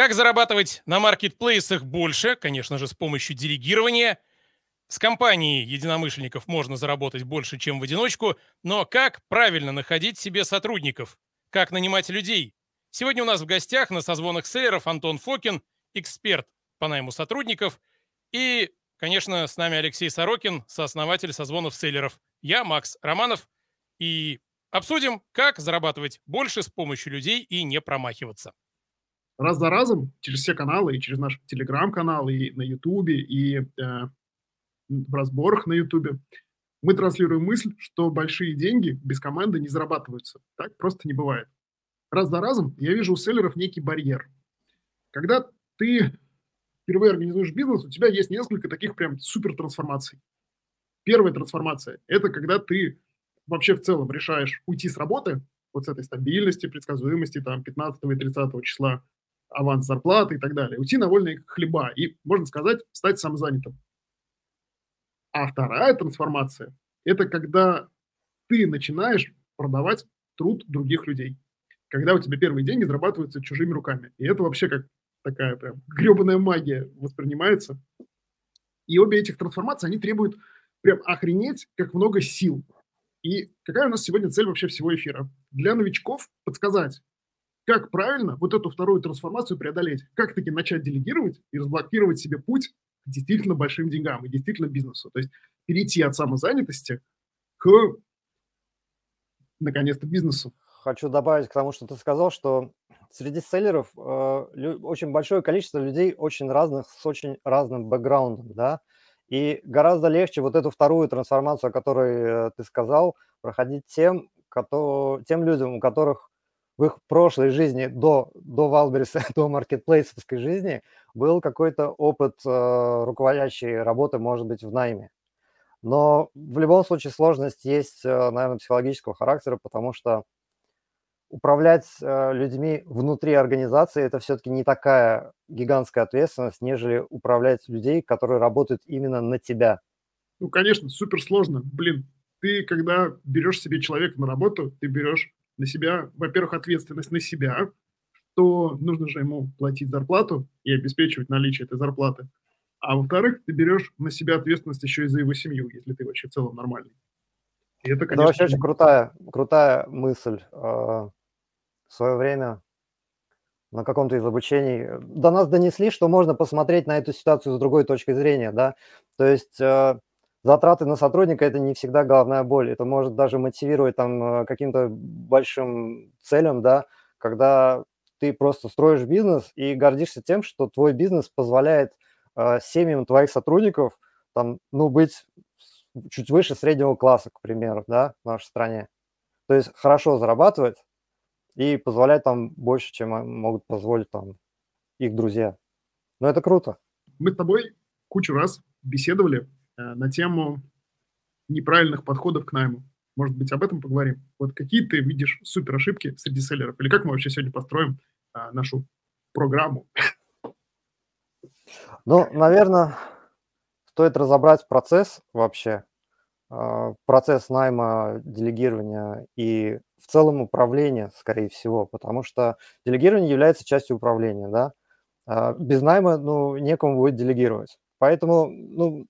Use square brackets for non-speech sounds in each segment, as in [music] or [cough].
Как зарабатывать на маркетплейсах больше? Конечно же, с помощью делегирования. С компанией единомышленников можно заработать больше, чем в одиночку, но как правильно находить себе сотрудников? Как нанимать людей? Сегодня у нас в гостях на созвонах селлеров Антон Фокин, эксперт по найму сотрудников, и, конечно, с нами Алексей Сорокин, сооснователь созвонов селлеров. Я Макс Романов, и обсудим, как зарабатывать больше с помощью людей и не промахиваться раз за разом через все каналы, и через наш телеграм-канал, и на ютубе, и э, в разборах на ютубе, мы транслируем мысль, что большие деньги без команды не зарабатываются. Так просто не бывает. Раз за разом я вижу у селлеров некий барьер. Когда ты впервые организуешь бизнес, у тебя есть несколько таких прям супер трансформаций. Первая трансформация – это когда ты вообще в целом решаешь уйти с работы, вот с этой стабильности, предсказуемости, там, 15 и 30 числа, аванс зарплаты и так далее. Уйти на вольные хлеба и, можно сказать, стать самозанятым. А вторая трансформация – это когда ты начинаешь продавать труд других людей. Когда у тебя первые деньги зарабатываются чужими руками. И это вообще как такая прям гребаная магия воспринимается. И обе этих трансформации, они требуют прям охренеть, как много сил. И какая у нас сегодня цель вообще всего эфира? Для новичков подсказать, как правильно вот эту вторую трансформацию преодолеть, как таки начать делегировать и разблокировать себе путь к действительно большим деньгам и действительно бизнесу. То есть перейти от самозанятости к, наконец-то, бизнесу. Хочу добавить к тому, что ты сказал, что среди селлеров э, очень большое количество людей очень разных, с очень разным бэкграундом, да, и гораздо легче вот эту вторую трансформацию, о которой э, ты сказал, проходить тем, кто, тем людям, у которых в их прошлой жизни до, до Валбериса, [laughs] до маркетплейсовской жизни был какой-то опыт э, руководящей работы, может быть, в найме. Но в любом случае сложность есть, э, наверное, психологического характера, потому что управлять э, людьми внутри организации – это все-таки не такая гигантская ответственность, нежели управлять людей, которые работают именно на тебя. Ну, конечно, супер сложно. Блин, ты, когда берешь себе человека на работу, ты берешь на себя, во-первых, ответственность на себя, что нужно же ему платить зарплату и обеспечивать наличие этой зарплаты. А во-вторых, ты берешь на себя ответственность еще и за его семью, если ты вообще в целом нормальный. И это, конечно... это вообще очень крутая, крутая мысль. А, в свое время на каком-то из обучений до нас донесли, что можно посмотреть на эту ситуацию с другой точки зрения, да, то есть а, затраты на сотрудника – это не всегда головная боль. Это может даже мотивировать там э, каким-то большим целям, да, когда ты просто строишь бизнес и гордишься тем, что твой бизнес позволяет э, семьям твоих сотрудников там, ну, быть чуть выше среднего класса, к примеру, да, в нашей стране. То есть хорошо зарабатывать и позволять там больше, чем могут позволить там их друзья. Но это круто. Мы с тобой кучу раз беседовали на тему неправильных подходов к найму. Может быть, об этом поговорим? Вот какие ты видишь супер ошибки среди селлеров? Или как мы вообще сегодня построим а, нашу программу? Ну, наверное, стоит разобрать процесс вообще, а, процесс найма, делегирования и в целом управления, скорее всего, потому что делегирование является частью управления, да. А, без найма, ну, некому будет делегировать. Поэтому, ну,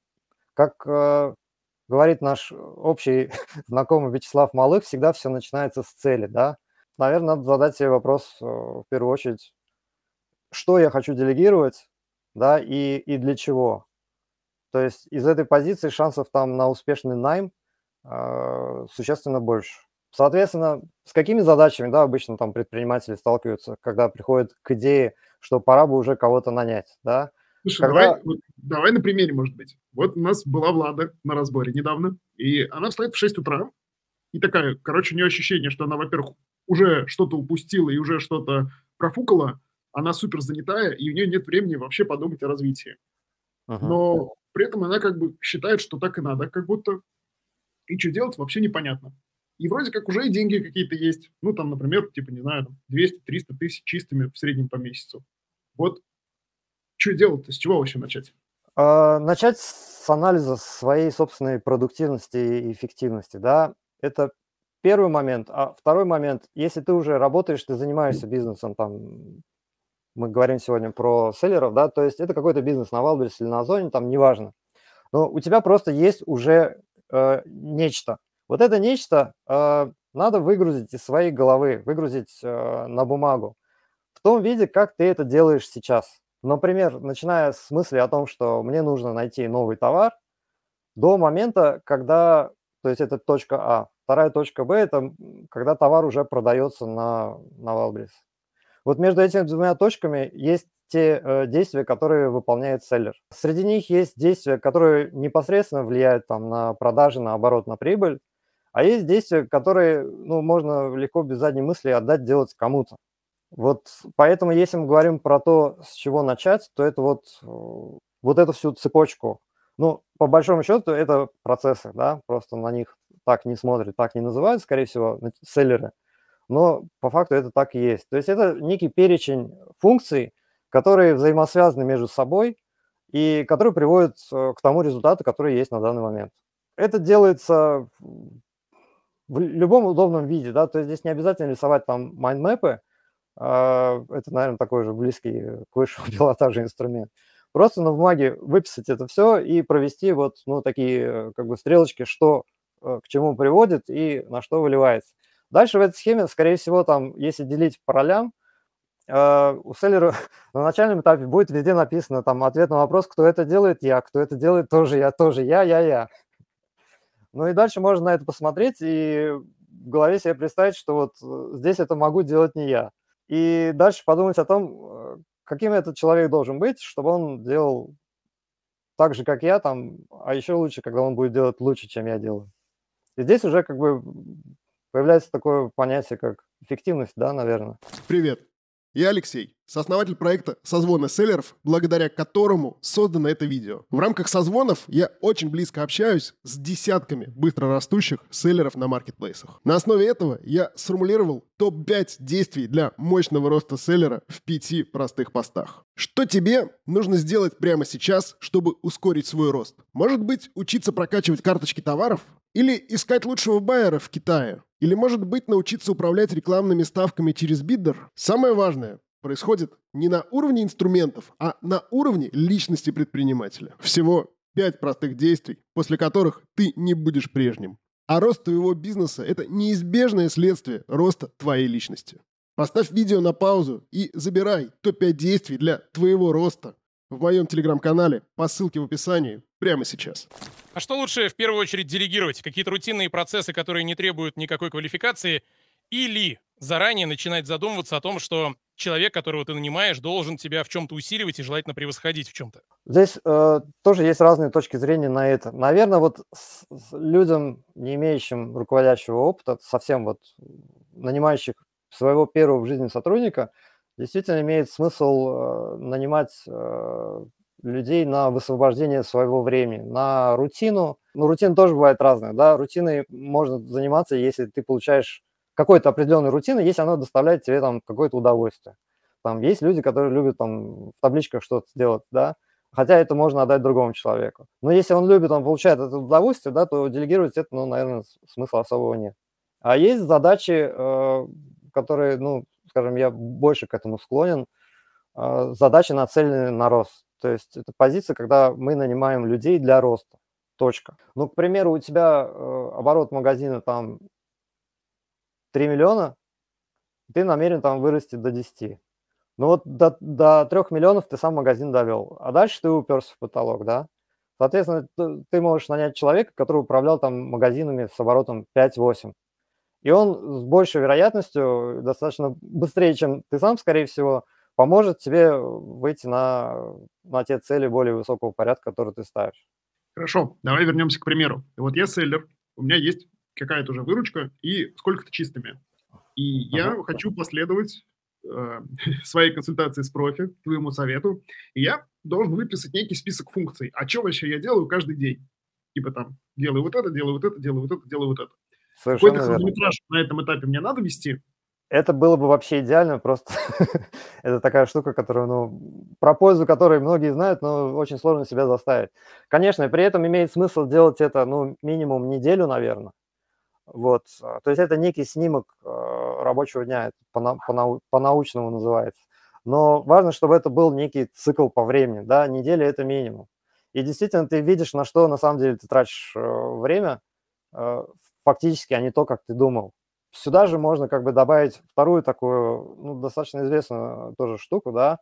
как э, говорит наш общий [laughs] знакомый Вячеслав Малых, всегда все начинается с цели, да. Наверное, надо задать себе вопрос э, в первую очередь, что я хочу делегировать, да, и, и для чего. То есть из этой позиции шансов там на успешный найм э, существенно больше. Соответственно, с какими задачами, да, обычно там предприниматели сталкиваются, когда приходят к идее, что пора бы уже кого-то нанять, да, Слушай, Когда... давай, вот, давай на примере, может быть. Вот у нас была Влада на разборе недавно, и она встает в 6 утра, и такая, короче, у нее ощущение, что она, во-первых, уже что-то упустила и уже что-то профукала, она супер занятая, и у нее нет времени вообще подумать о развитии. Ага. Но при этом она как бы считает, что так и надо, как будто. И что делать, вообще непонятно. И вроде как уже и деньги какие-то есть. Ну, там, например, типа, не знаю, 200-300 тысяч чистыми в среднем по месяцу. Вот что делать-то, с чего вообще начать? А, начать с анализа своей собственной продуктивности и эффективности, да, это первый момент. А второй момент, если ты уже работаешь, ты занимаешься бизнесом, там, мы говорим сегодня про селлеров, да, то есть это какой-то бизнес на Wildberries или на Озоне, там неважно. Но у тебя просто есть уже э, нечто. Вот это нечто э, надо выгрузить из своей головы, выгрузить э, на бумагу в том виде, как ты это делаешь сейчас. Например, начиная с мысли о том, что мне нужно найти новый товар, до момента, когда, то есть это точка А. Вторая точка Б – это когда товар уже продается на, на Wildberries. Вот между этими двумя точками есть те э, действия, которые выполняет селлер. Среди них есть действия, которые непосредственно влияют там, на продажи, на оборот, на прибыль, а есть действия, которые ну, можно легко без задней мысли отдать делать кому-то. Вот поэтому, если мы говорим про то, с чего начать, то это вот, э, вот эту всю цепочку. Ну, по большому счету, это процессы, да, просто на них так не смотрят, так не называют, скорее всего, селлеры, но по факту это так и есть. То есть это некий перечень функций, которые взаимосвязаны между собой и которые приводят э, к тому результату, который есть на данный момент. Это делается в любом удобном виде, да, то есть здесь не обязательно рисовать там майндмэпы, это, наверное, такой же близкий к высшему [laughs] пилотажу инструмент. Просто на бумаге выписать это все и провести вот ну, такие э, как бы стрелочки, что э, к чему приводит и на что выливается. Дальше в этой схеме, скорее всего, там, если делить по ролям, э, у селлера [laughs] на начальном этапе будет везде написано там ответ на вопрос, кто это делает, я, кто это делает, тоже я, тоже я, я, я. Ну и дальше можно на это посмотреть и в голове себе представить, что вот здесь это могу делать не я и дальше подумать о том, э, каким этот человек должен быть, чтобы он делал так же, как я, там, а еще лучше, когда он будет делать лучше, чем я делаю. И здесь уже как бы появляется такое понятие, как эффективность, да, наверное. Привет. Я Алексей, сооснователь проекта «Созвоны селлеров», благодаря которому создано это видео. В рамках созвонов я очень близко общаюсь с десятками быстрорастущих селлеров на маркетплейсах. На основе этого я сформулировал топ-5 действий для мощного роста селлера в пяти простых постах. Что тебе нужно сделать прямо сейчас, чтобы ускорить свой рост? Может быть, учиться прокачивать карточки товаров? Или искать лучшего байера в Китае? Или, может быть, научиться управлять рекламными ставками через биддер? Самое важное происходит не на уровне инструментов, а на уровне личности предпринимателя. Всего пять простых действий, после которых ты не будешь прежним. А рост твоего бизнеса – это неизбежное следствие роста твоей личности. Поставь видео на паузу и забирай топ-5 действий для твоего роста в моем телеграм-канале по ссылке в описании прямо сейчас. А что лучше в первую очередь делегировать? Какие-то рутинные процессы, которые не требуют никакой квалификации? Или заранее начинать задумываться о том, что человек, которого ты нанимаешь, должен тебя в чем-то усиливать и желательно превосходить в чем-то? Здесь э, тоже есть разные точки зрения на это. Наверное, вот с, с людям, не имеющим руководящего опыта, совсем вот нанимающих своего первого в жизни сотрудника, действительно имеет смысл э, нанимать э, людей на высвобождение своего времени, на рутину. Ну, рутина тоже бывает разная, да, рутиной можно заниматься, если ты получаешь какой-то определенной рутины, если она доставляет тебе там какое-то удовольствие. Там есть люди, которые любят там в табличках что-то делать, да, хотя это можно отдать другому человеку. Но если он любит, он получает это удовольствие, да, то делегировать это, ну, наверное, смысла особого нет. А есть задачи, э, которые, ну, скажем, я больше к этому склонен, э, задачи нацелены на рост. То есть это позиция, когда мы нанимаем людей для роста. Точка. Ну, к примеру, у тебя э, оборот магазина там 3 миллиона, ты намерен там вырасти до 10. Ну вот до, до 3 миллионов ты сам магазин довел, а дальше ты уперся в потолок, да? Соответственно, ты можешь нанять человека, который управлял там магазинами с оборотом 5-8. И он с большей вероятностью, достаточно быстрее, чем ты сам, скорее всего, поможет тебе выйти на, на те цели более высокого порядка, которые ты ставишь. Хорошо, давай вернемся к примеру. Вот я селлер, у меня есть какая-то уже выручка и сколько-то чистыми. И ага. я хочу последовать э, [laughs] своей консультации с профи, твоему совету, и я должен выписать некий список функций. А что вообще я делаю каждый день? Типа там, делаю вот это, делаю вот это, делаю вот это, делаю вот это. Какой-то хронометраж на этом этапе мне надо вести? Это было бы вообще идеально, просто [laughs] это такая штука, которую, ну, про пользу которой многие знают, но очень сложно себя заставить. Конечно, при этом имеет смысл делать это, ну, минимум неделю, наверное. Вот, а, то есть это некий снимок э, рабочего дня, по-научному называется. Но важно, чтобы это был некий цикл по времени, да, неделя – это минимум. И действительно ты видишь, на что на самом деле ты тратишь э, время, э, фактически, а не то, как ты думал. Сюда же можно как бы добавить вторую такую, ну, достаточно известную тоже штуку, да.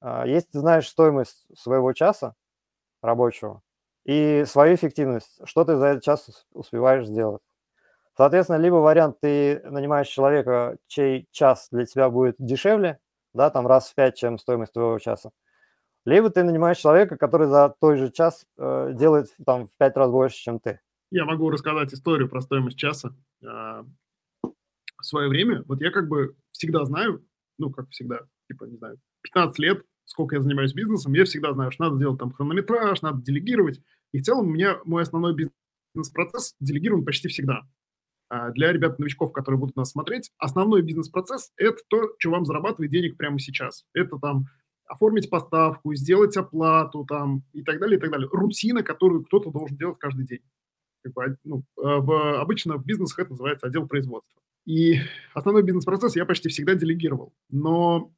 А, если ты знаешь стоимость своего часа рабочего и свою эффективность, что ты за этот час успеваешь сделать. Соответственно, либо вариант, ты нанимаешь человека, чей час для тебя будет дешевле, да, там раз в пять, чем стоимость твоего часа, либо ты нанимаешь человека, который за той же час э, делает там в пять раз больше, чем ты. Я могу рассказать историю про стоимость часа. А, в свое время, вот я как бы всегда знаю, ну, как всегда, типа, не знаю, 15 лет, сколько я занимаюсь бизнесом, я всегда знаю, что надо делать там хронометраж, надо делегировать. И в целом у меня мой основной бизнес-процесс делегирован почти всегда. А для ребят-новичков, которые будут нас смотреть, основной бизнес-процесс – это то, что вам зарабатывает денег прямо сейчас. Это там оформить поставку, сделать оплату там и так далее, и так далее. Рутина, которую кто-то должен делать каждый день. Как бы, ну, э, в, обычно в бизнесах это называется отдел производства. И основной бизнес-процесс я почти всегда делегировал. Но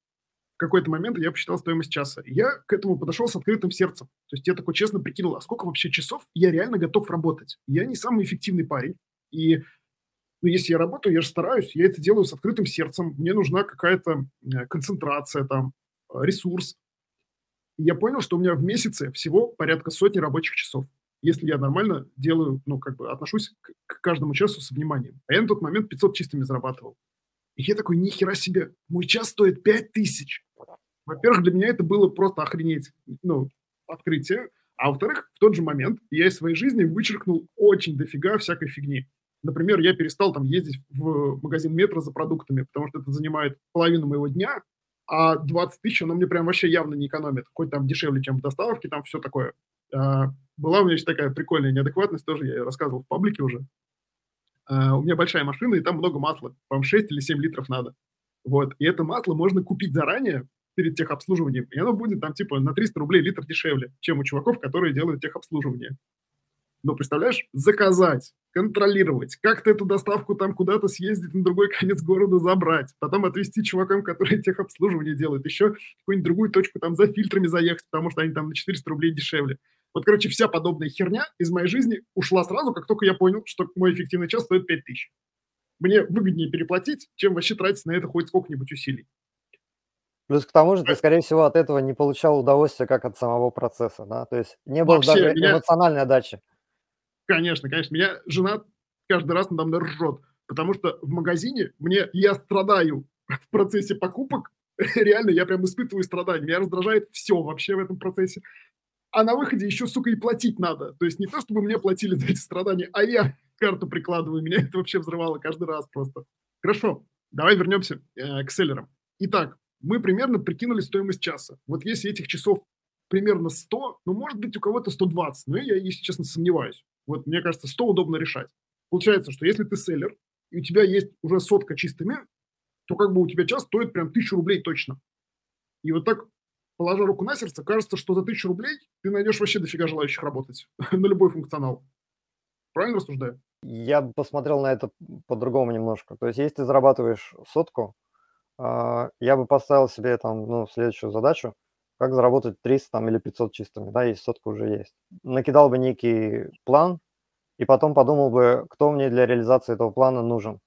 в какой-то момент я посчитал стоимость часа. Я к этому подошел с открытым сердцем. То есть я такой честно прикинул, а сколько вообще часов я реально готов работать? Я не самый эффективный парень. И ну, если я работаю, я же стараюсь, я это делаю с открытым сердцем. Мне нужна какая-то э, концентрация там, ресурс. И я понял, что у меня в месяце всего порядка сотни рабочих часов, если я нормально делаю, ну, как бы отношусь к, к каждому часу с вниманием. А я на тот момент 500 чистыми зарабатывал. И я такой, нихера себе, мой час стоит 5000. Во-первых, для меня это было просто охренеть, ну, открытие. А во-вторых, в тот же момент я из своей жизни вычеркнул очень дофига всякой фигни. Например, я перестал там ездить в магазин метро за продуктами, потому что это занимает половину моего дня, а 20 тысяч, оно мне прям вообще явно не экономит. Хоть там дешевле, чем в доставке, там все такое. А, была у меня еще такая прикольная неадекватность, тоже я рассказывал в паблике уже. А, у меня большая машина, и там много масла. По-моему, 6 или 7 литров надо. Вот. И это масло можно купить заранее перед техобслуживанием, и оно будет там типа на 300 рублей литр дешевле, чем у чуваков, которые делают техобслуживание. Но представляешь, заказать, контролировать, как-то эту доставку там куда-то съездить на другой конец города забрать, потом отвезти чувакам, которые техобслуживание делают, еще какую-нибудь другую точку там за фильтрами заехать, потому что они там на 400 рублей дешевле. Вот, короче, вся подобная херня из моей жизни ушла сразу, как только я понял, что мой эффективный час стоит 5000. Мне выгоднее переплатить, чем вообще тратить на это хоть сколько-нибудь усилий. Плюс к тому же ты, скорее всего, от этого не получал удовольствия, как от самого процесса, да? То есть не было Вообще, даже меня... эмоциональной отдачи. Конечно, конечно. Меня жена каждый раз надо мной ржет, потому что в магазине мне я страдаю в процессе покупок. [laughs] Реально, я прям испытываю страдания. Меня раздражает все вообще в этом процессе. А на выходе еще, сука, и платить надо. То есть не то, чтобы мне платили [laughs] за эти страдания, а я карту прикладываю. Меня это вообще взрывало каждый раз просто. Хорошо, давай вернемся э, к селлерам. Итак, мы примерно прикинули стоимость часа. Вот если этих часов примерно 100, ну, может быть, у кого-то 120, но я, если честно, сомневаюсь. Вот мне кажется, 100 удобно решать. Получается, что если ты селлер, и у тебя есть уже сотка чистыми, то как бы у тебя час стоит прям тысячу рублей точно. И вот так, положа руку на сердце, кажется, что за тысячу рублей ты найдешь вообще дофига желающих работать [laughs] на любой функционал. Правильно рассуждаю? Я посмотрел на это по-другому немножко. То есть, если ты зарабатываешь сотку, а, я бы поставил себе там, ну, следующую задачу, как заработать 300 там, или 500 чистыми, да, если сотка уже есть. Накидал бы некий план, и потом подумал бы, кто мне для реализации этого плана нужен.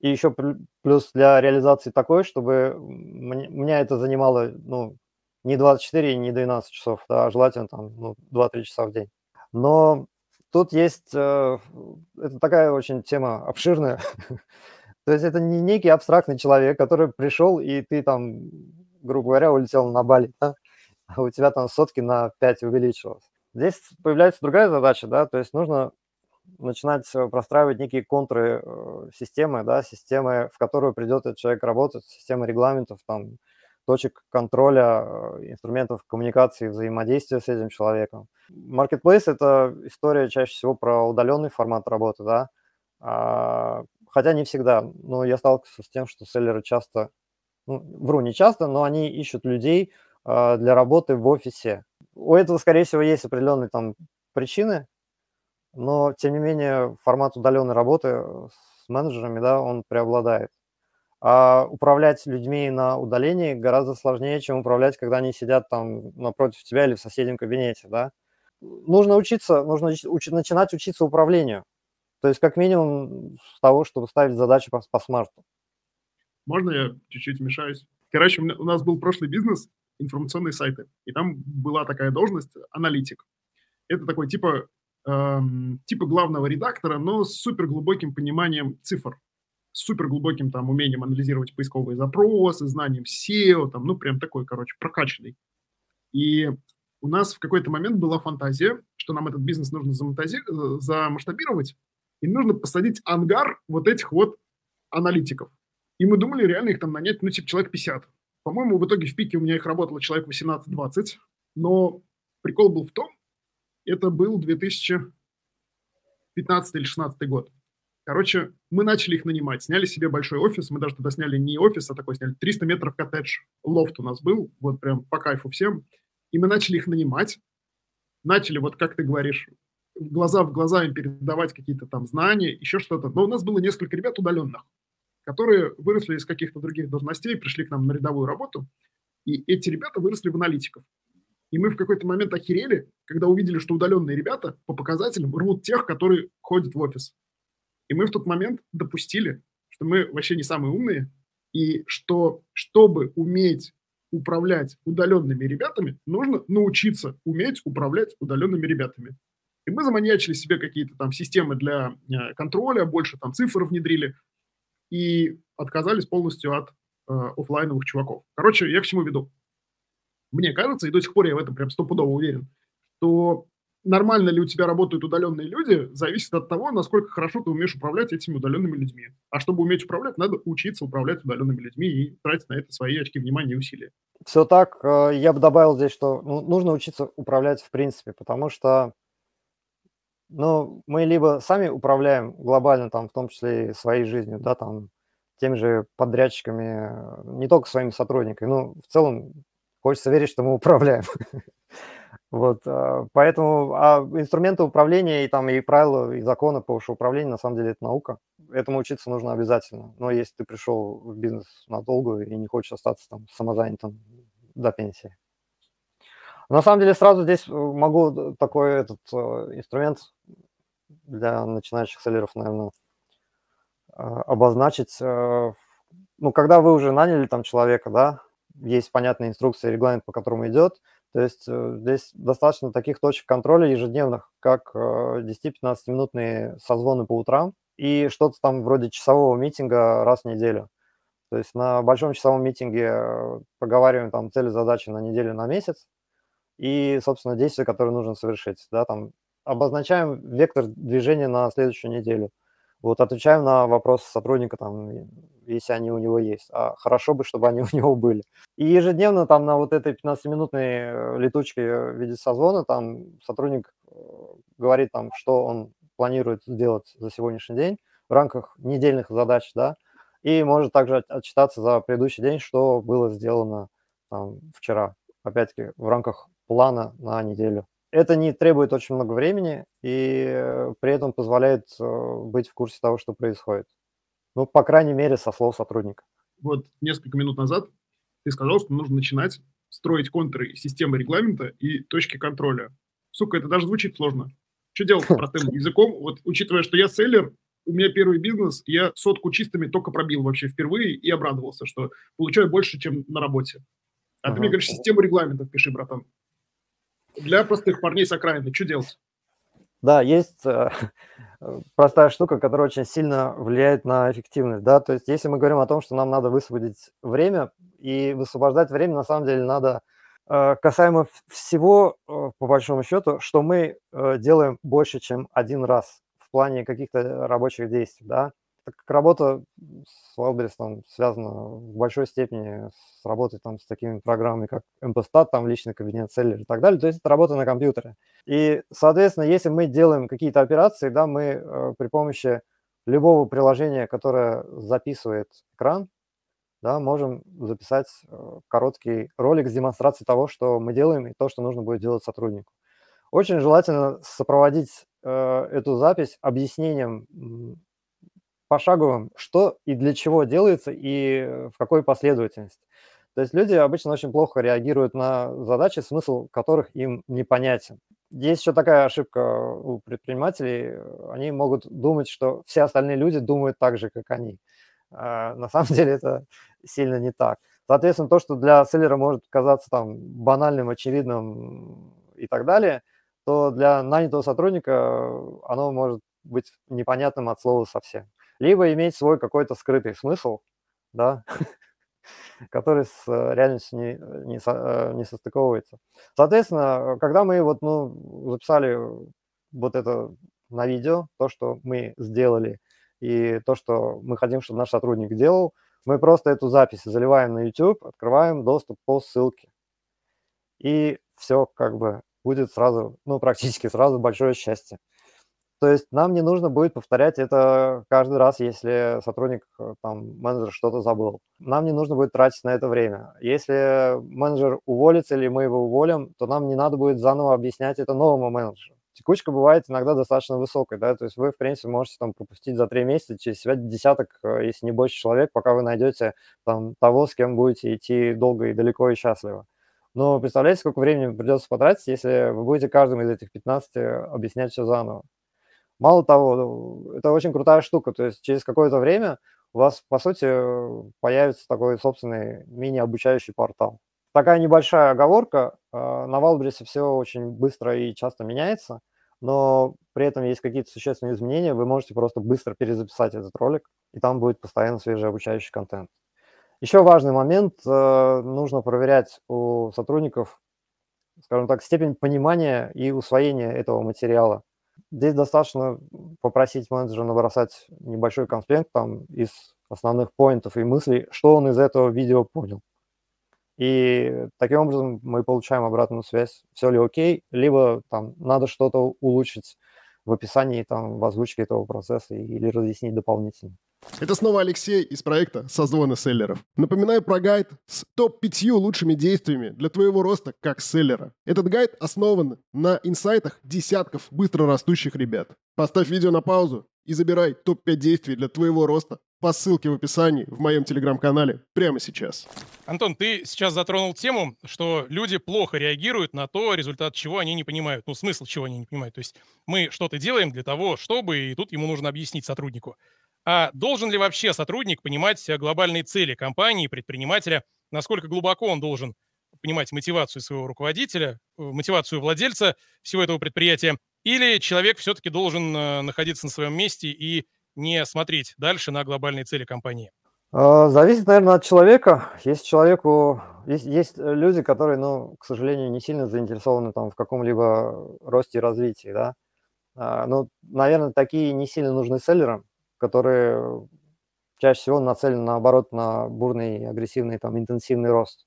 И еще плюс для реализации такой, чтобы мне, меня это занимало, ну, не 24 и не 12 часов, да, а желательно там, ну, 2-3 часа в день. Но тут есть, э, это такая очень тема обширная. [laughs] То есть это не некий абстрактный человек, который пришел, и ты там грубо говоря, улетел на Бали, да? а у тебя там сотки на 5 увеличилось. Здесь появляется другая задача, да, то есть нужно начинать э, простраивать некие контры э, системы, да, системы, в которую придет этот человек работать, системы регламентов, там, точек контроля, э, инструментов коммуникации, взаимодействия с этим человеком. Marketplace – это история чаще всего про удаленный формат работы, да, а, хотя не всегда. Но я сталкивался с тем, что селлеры часто ну, вру не часто, но они ищут людей э, для работы в офисе. У этого, скорее всего, есть определенные там причины, но, тем не менее, формат удаленной работы с менеджерами, да, он преобладает. А управлять людьми на удалении гораздо сложнее, чем управлять, когда они сидят там напротив тебя или в соседнем кабинете, да. Нужно учиться, нужно уч- начинать учиться управлению. То есть как минимум с того, чтобы ставить задачи по, по смарту. Можно я чуть-чуть вмешаюсь? Короче, у нас был прошлый бизнес, информационные сайты, и там была такая должность аналитик. Это такой типа, эм, типа главного редактора, но с супер глубоким пониманием цифр супер глубоким там умением анализировать поисковые запросы, знанием SEO, там, ну, прям такой, короче, прокачанный. И у нас в какой-то момент была фантазия, что нам этот бизнес нужно замонтази- замасштабировать, и нужно посадить ангар вот этих вот аналитиков. И мы думали реально их там нанять, ну, типа, человек 50. По-моему, в итоге в пике у меня их работало человек 18-20, но прикол был в том, это был 2015 или 2016 год. Короче, мы начали их нанимать, сняли себе большой офис, мы даже тогда сняли не офис, а такой сняли 300 метров коттедж, лофт у нас был, вот прям по кайфу всем, и мы начали их нанимать, начали, вот как ты говоришь, глаза в глаза им передавать какие-то там знания, еще что-то. Но у нас было несколько ребят удаленных, которые выросли из каких-то других должностей, пришли к нам на рядовую работу, и эти ребята выросли в аналитиков. И мы в какой-то момент охерели, когда увидели, что удаленные ребята по показателям рвут тех, которые ходят в офис. И мы в тот момент допустили, что мы вообще не самые умные, и что, чтобы уметь управлять удаленными ребятами, нужно научиться уметь управлять удаленными ребятами. И мы заманьячили себе какие-то там системы для э, контроля, больше там цифр внедрили и отказались полностью от э, офлайновых чуваков. Короче, я к чему веду? Мне кажется, и до сих пор я в этом прям стопудово уверен, что нормально ли у тебя работают удаленные люди, зависит от того, насколько хорошо ты умеешь управлять этими удаленными людьми. А чтобы уметь управлять, надо учиться управлять удаленными людьми и тратить на это свои очки внимания и усилия. Все так. Э, я бы добавил здесь, что ну, нужно учиться управлять в принципе, потому что ну, мы либо сами управляем глобально, там, в том числе и своей жизнью, да, там, теми же подрядчиками, не только своими сотрудниками, но в целом хочется верить, что мы управляем. [laughs] Вот, а, поэтому а инструменты управления и там и правила, и законы по управлению, на самом деле, это наука. Этому учиться нужно обязательно. Но если ты пришел в бизнес надолго и не хочешь остаться там самозанятым до пенсии. На самом деле, сразу здесь э, могу такой этот э, инструмент для начинающих селлеров, наверное, а, обозначить. Э, ну, когда вы уже наняли там человека, да, есть понятная инструкция, регламент, по которому идет – то есть э, здесь достаточно таких точек контроля ежедневных, как 10-15-минутные э, созвоны по утрам и что-то там вроде часового митинга раз в неделю. То есть на большом часовом митинге э, проговариваем там цели, задачи на неделю, на месяц и, собственно, действия, которые нужно совершить. Да, там обозначаем вектор движения на следующую неделю. Вот отвечаем на вопросы сотрудника, там, если они у него есть. А хорошо бы, чтобы они [laughs] у него были. И ежедневно там на вот этой 15-минутной э, летучке в виде созвона там сотрудник э, говорит там, что он планирует сделать за сегодняшний день в рамках недельных задач, да, и может также отчитаться за предыдущий день, что было сделано там, вчера, опять-таки, в рамках плана на неделю. Это не требует очень много времени и э, при этом позволяет быть в курсе того, что происходит. Ну, по крайней мере, со слов сотрудника. Вот несколько минут назад ты сказал, что нужно начинать строить контуры системы регламента и точки контроля. Сука, это даже звучит сложно. Что делать простым языком? Вот учитывая, что я селлер, у меня первый бизнес, я сотку чистыми только пробил вообще впервые и обрадовался, что получаю больше, чем на работе. А ага. ты мне говоришь, систему регламента пиши, братан. Для простых парней с окраины, что делать? Да, есть э, [laughs] простая штука, которая очень сильно влияет на эффективность, да, то есть если мы говорим о том, что нам надо высвободить время, и высвобождать время на самом деле надо э, касаемо всего, э, по большому счету, что мы э, делаем больше, чем один раз в плане каких-то рабочих действий, да, так как работа с Wildberries там связана в большой степени с работой там с такими программами, как MPStat, там личный кабинет, селлер и так далее, то есть это работа на компьютере. И, соответственно, если мы делаем какие-то операции, да, мы э, при помощи любого приложения, которое записывает экран, да, можем записать э, короткий ролик с демонстрацией того, что мы делаем и то, что нужно будет делать сотруднику. Очень желательно сопроводить э, эту запись объяснением пошаговым, что и для чего делается и в какой последовательности. То есть люди обычно очень плохо реагируют на задачи, смысл которых им непонятен. Есть еще такая ошибка у предпринимателей. Они могут думать, что все остальные люди думают так же, как они. А на самом [laughs] деле это сильно не так. Соответственно, то, что для селлера может казаться там банальным, очевидным и так далее, то для нанятого сотрудника оно может быть непонятным от слова совсем. Либо иметь свой какой-то скрытый смысл, да, [laughs] который с э, реальностью не, э, не, э, не состыковывается. Соответственно, когда мы вот, ну, записали вот это на видео, то, что мы сделали, и то, что мы хотим, чтобы наш сотрудник делал, мы просто эту запись заливаем на YouTube, открываем доступ по ссылке. И все как бы будет сразу, ну, практически сразу большое счастье. То есть нам не нужно будет повторять это каждый раз, если сотрудник, э, там, менеджер что-то забыл. Нам не нужно будет тратить на это время. Если менеджер уволится или мы его уволим, то нам не надо будет заново объяснять это новому менеджеру. Текучка бывает иногда достаточно высокой, да, то есть вы, в принципе, можете там пропустить за три месяца через себя десяток, э, если не больше человек, пока вы найдете там того, с кем будете идти долго и далеко и счастливо. Но представляете, сколько времени придется потратить, если вы будете каждому из этих 15 объяснять все заново. Мало того, это очень крутая штука. То есть через какое-то время у вас, по сути, появится такой собственный мини-обучающий портал. Такая небольшая оговорка. А, на Валбрисе все очень быстро и часто меняется, но при этом есть какие-то существенные изменения. Вы можете просто быстро перезаписать этот ролик, и там будет постоянно свежий обучающий контент. Еще важный момент. Э, нужно проверять у сотрудников, скажем так, степень понимания и усвоения этого материала. Здесь достаточно попросить менеджера набросать небольшой конспект там из основных поинтов и мыслей, что он из этого видео понял. И таким образом мы получаем обратную связь, все ли окей, либо там надо что-то улучшить в описании, там, в озвучке этого процесса или разъяснить дополнительно. Это снова Алексей из проекта «Созвоны селлеров». Напоминаю про гайд с топ-5 лучшими действиями для твоего роста как селлера. Этот гайд основан на инсайтах десятков быстро растущих ребят. Поставь видео на паузу и забирай топ-5 действий для твоего роста по ссылке в описании в моем телеграм-канале прямо сейчас. Антон, ты сейчас затронул тему, что люди плохо реагируют на то, результат чего они не понимают, ну, смысл чего они не понимают. То есть мы что-то делаем для того, чтобы, и тут ему нужно объяснить сотруднику. А должен ли вообще сотрудник понимать глобальные цели компании, предпринимателя, насколько глубоко он должен понимать мотивацию своего руководителя, э, мотивацию владельца всего этого предприятия, или человек все-таки должен э, находиться на своем месте и не смотреть дальше на глобальные цели компании? А, зависит, наверное, от человека. Есть человеку, есть, есть люди, которые, ну, к сожалению, не сильно заинтересованы там в каком-либо росте и развитии, да. А, ну, наверное, такие не сильно нужны селлерам, которые чаще всего нацелены, наоборот, на бурный, агрессивный, там, интенсивный рост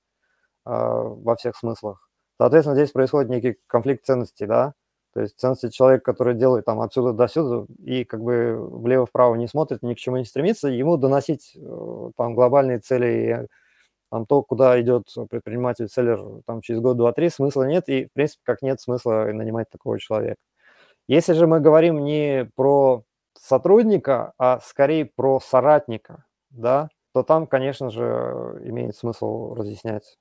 э, во всех смыслах. Соответственно, здесь происходит некий конфликт ценностей, да, то есть ценности человека, который делает там отсюда до сюда и как бы влево-вправо не смотрит, ни к чему не стремится, ему доносить э, там глобальные цели и там то, куда идет предприниматель, селлер там через год, два, три, смысла нет, и в принципе как нет смысла нанимать такого человека. Если же мы говорим не про сотрудника, а скорее про соратника, да, то там, конечно же, имеет смысл разъяснять.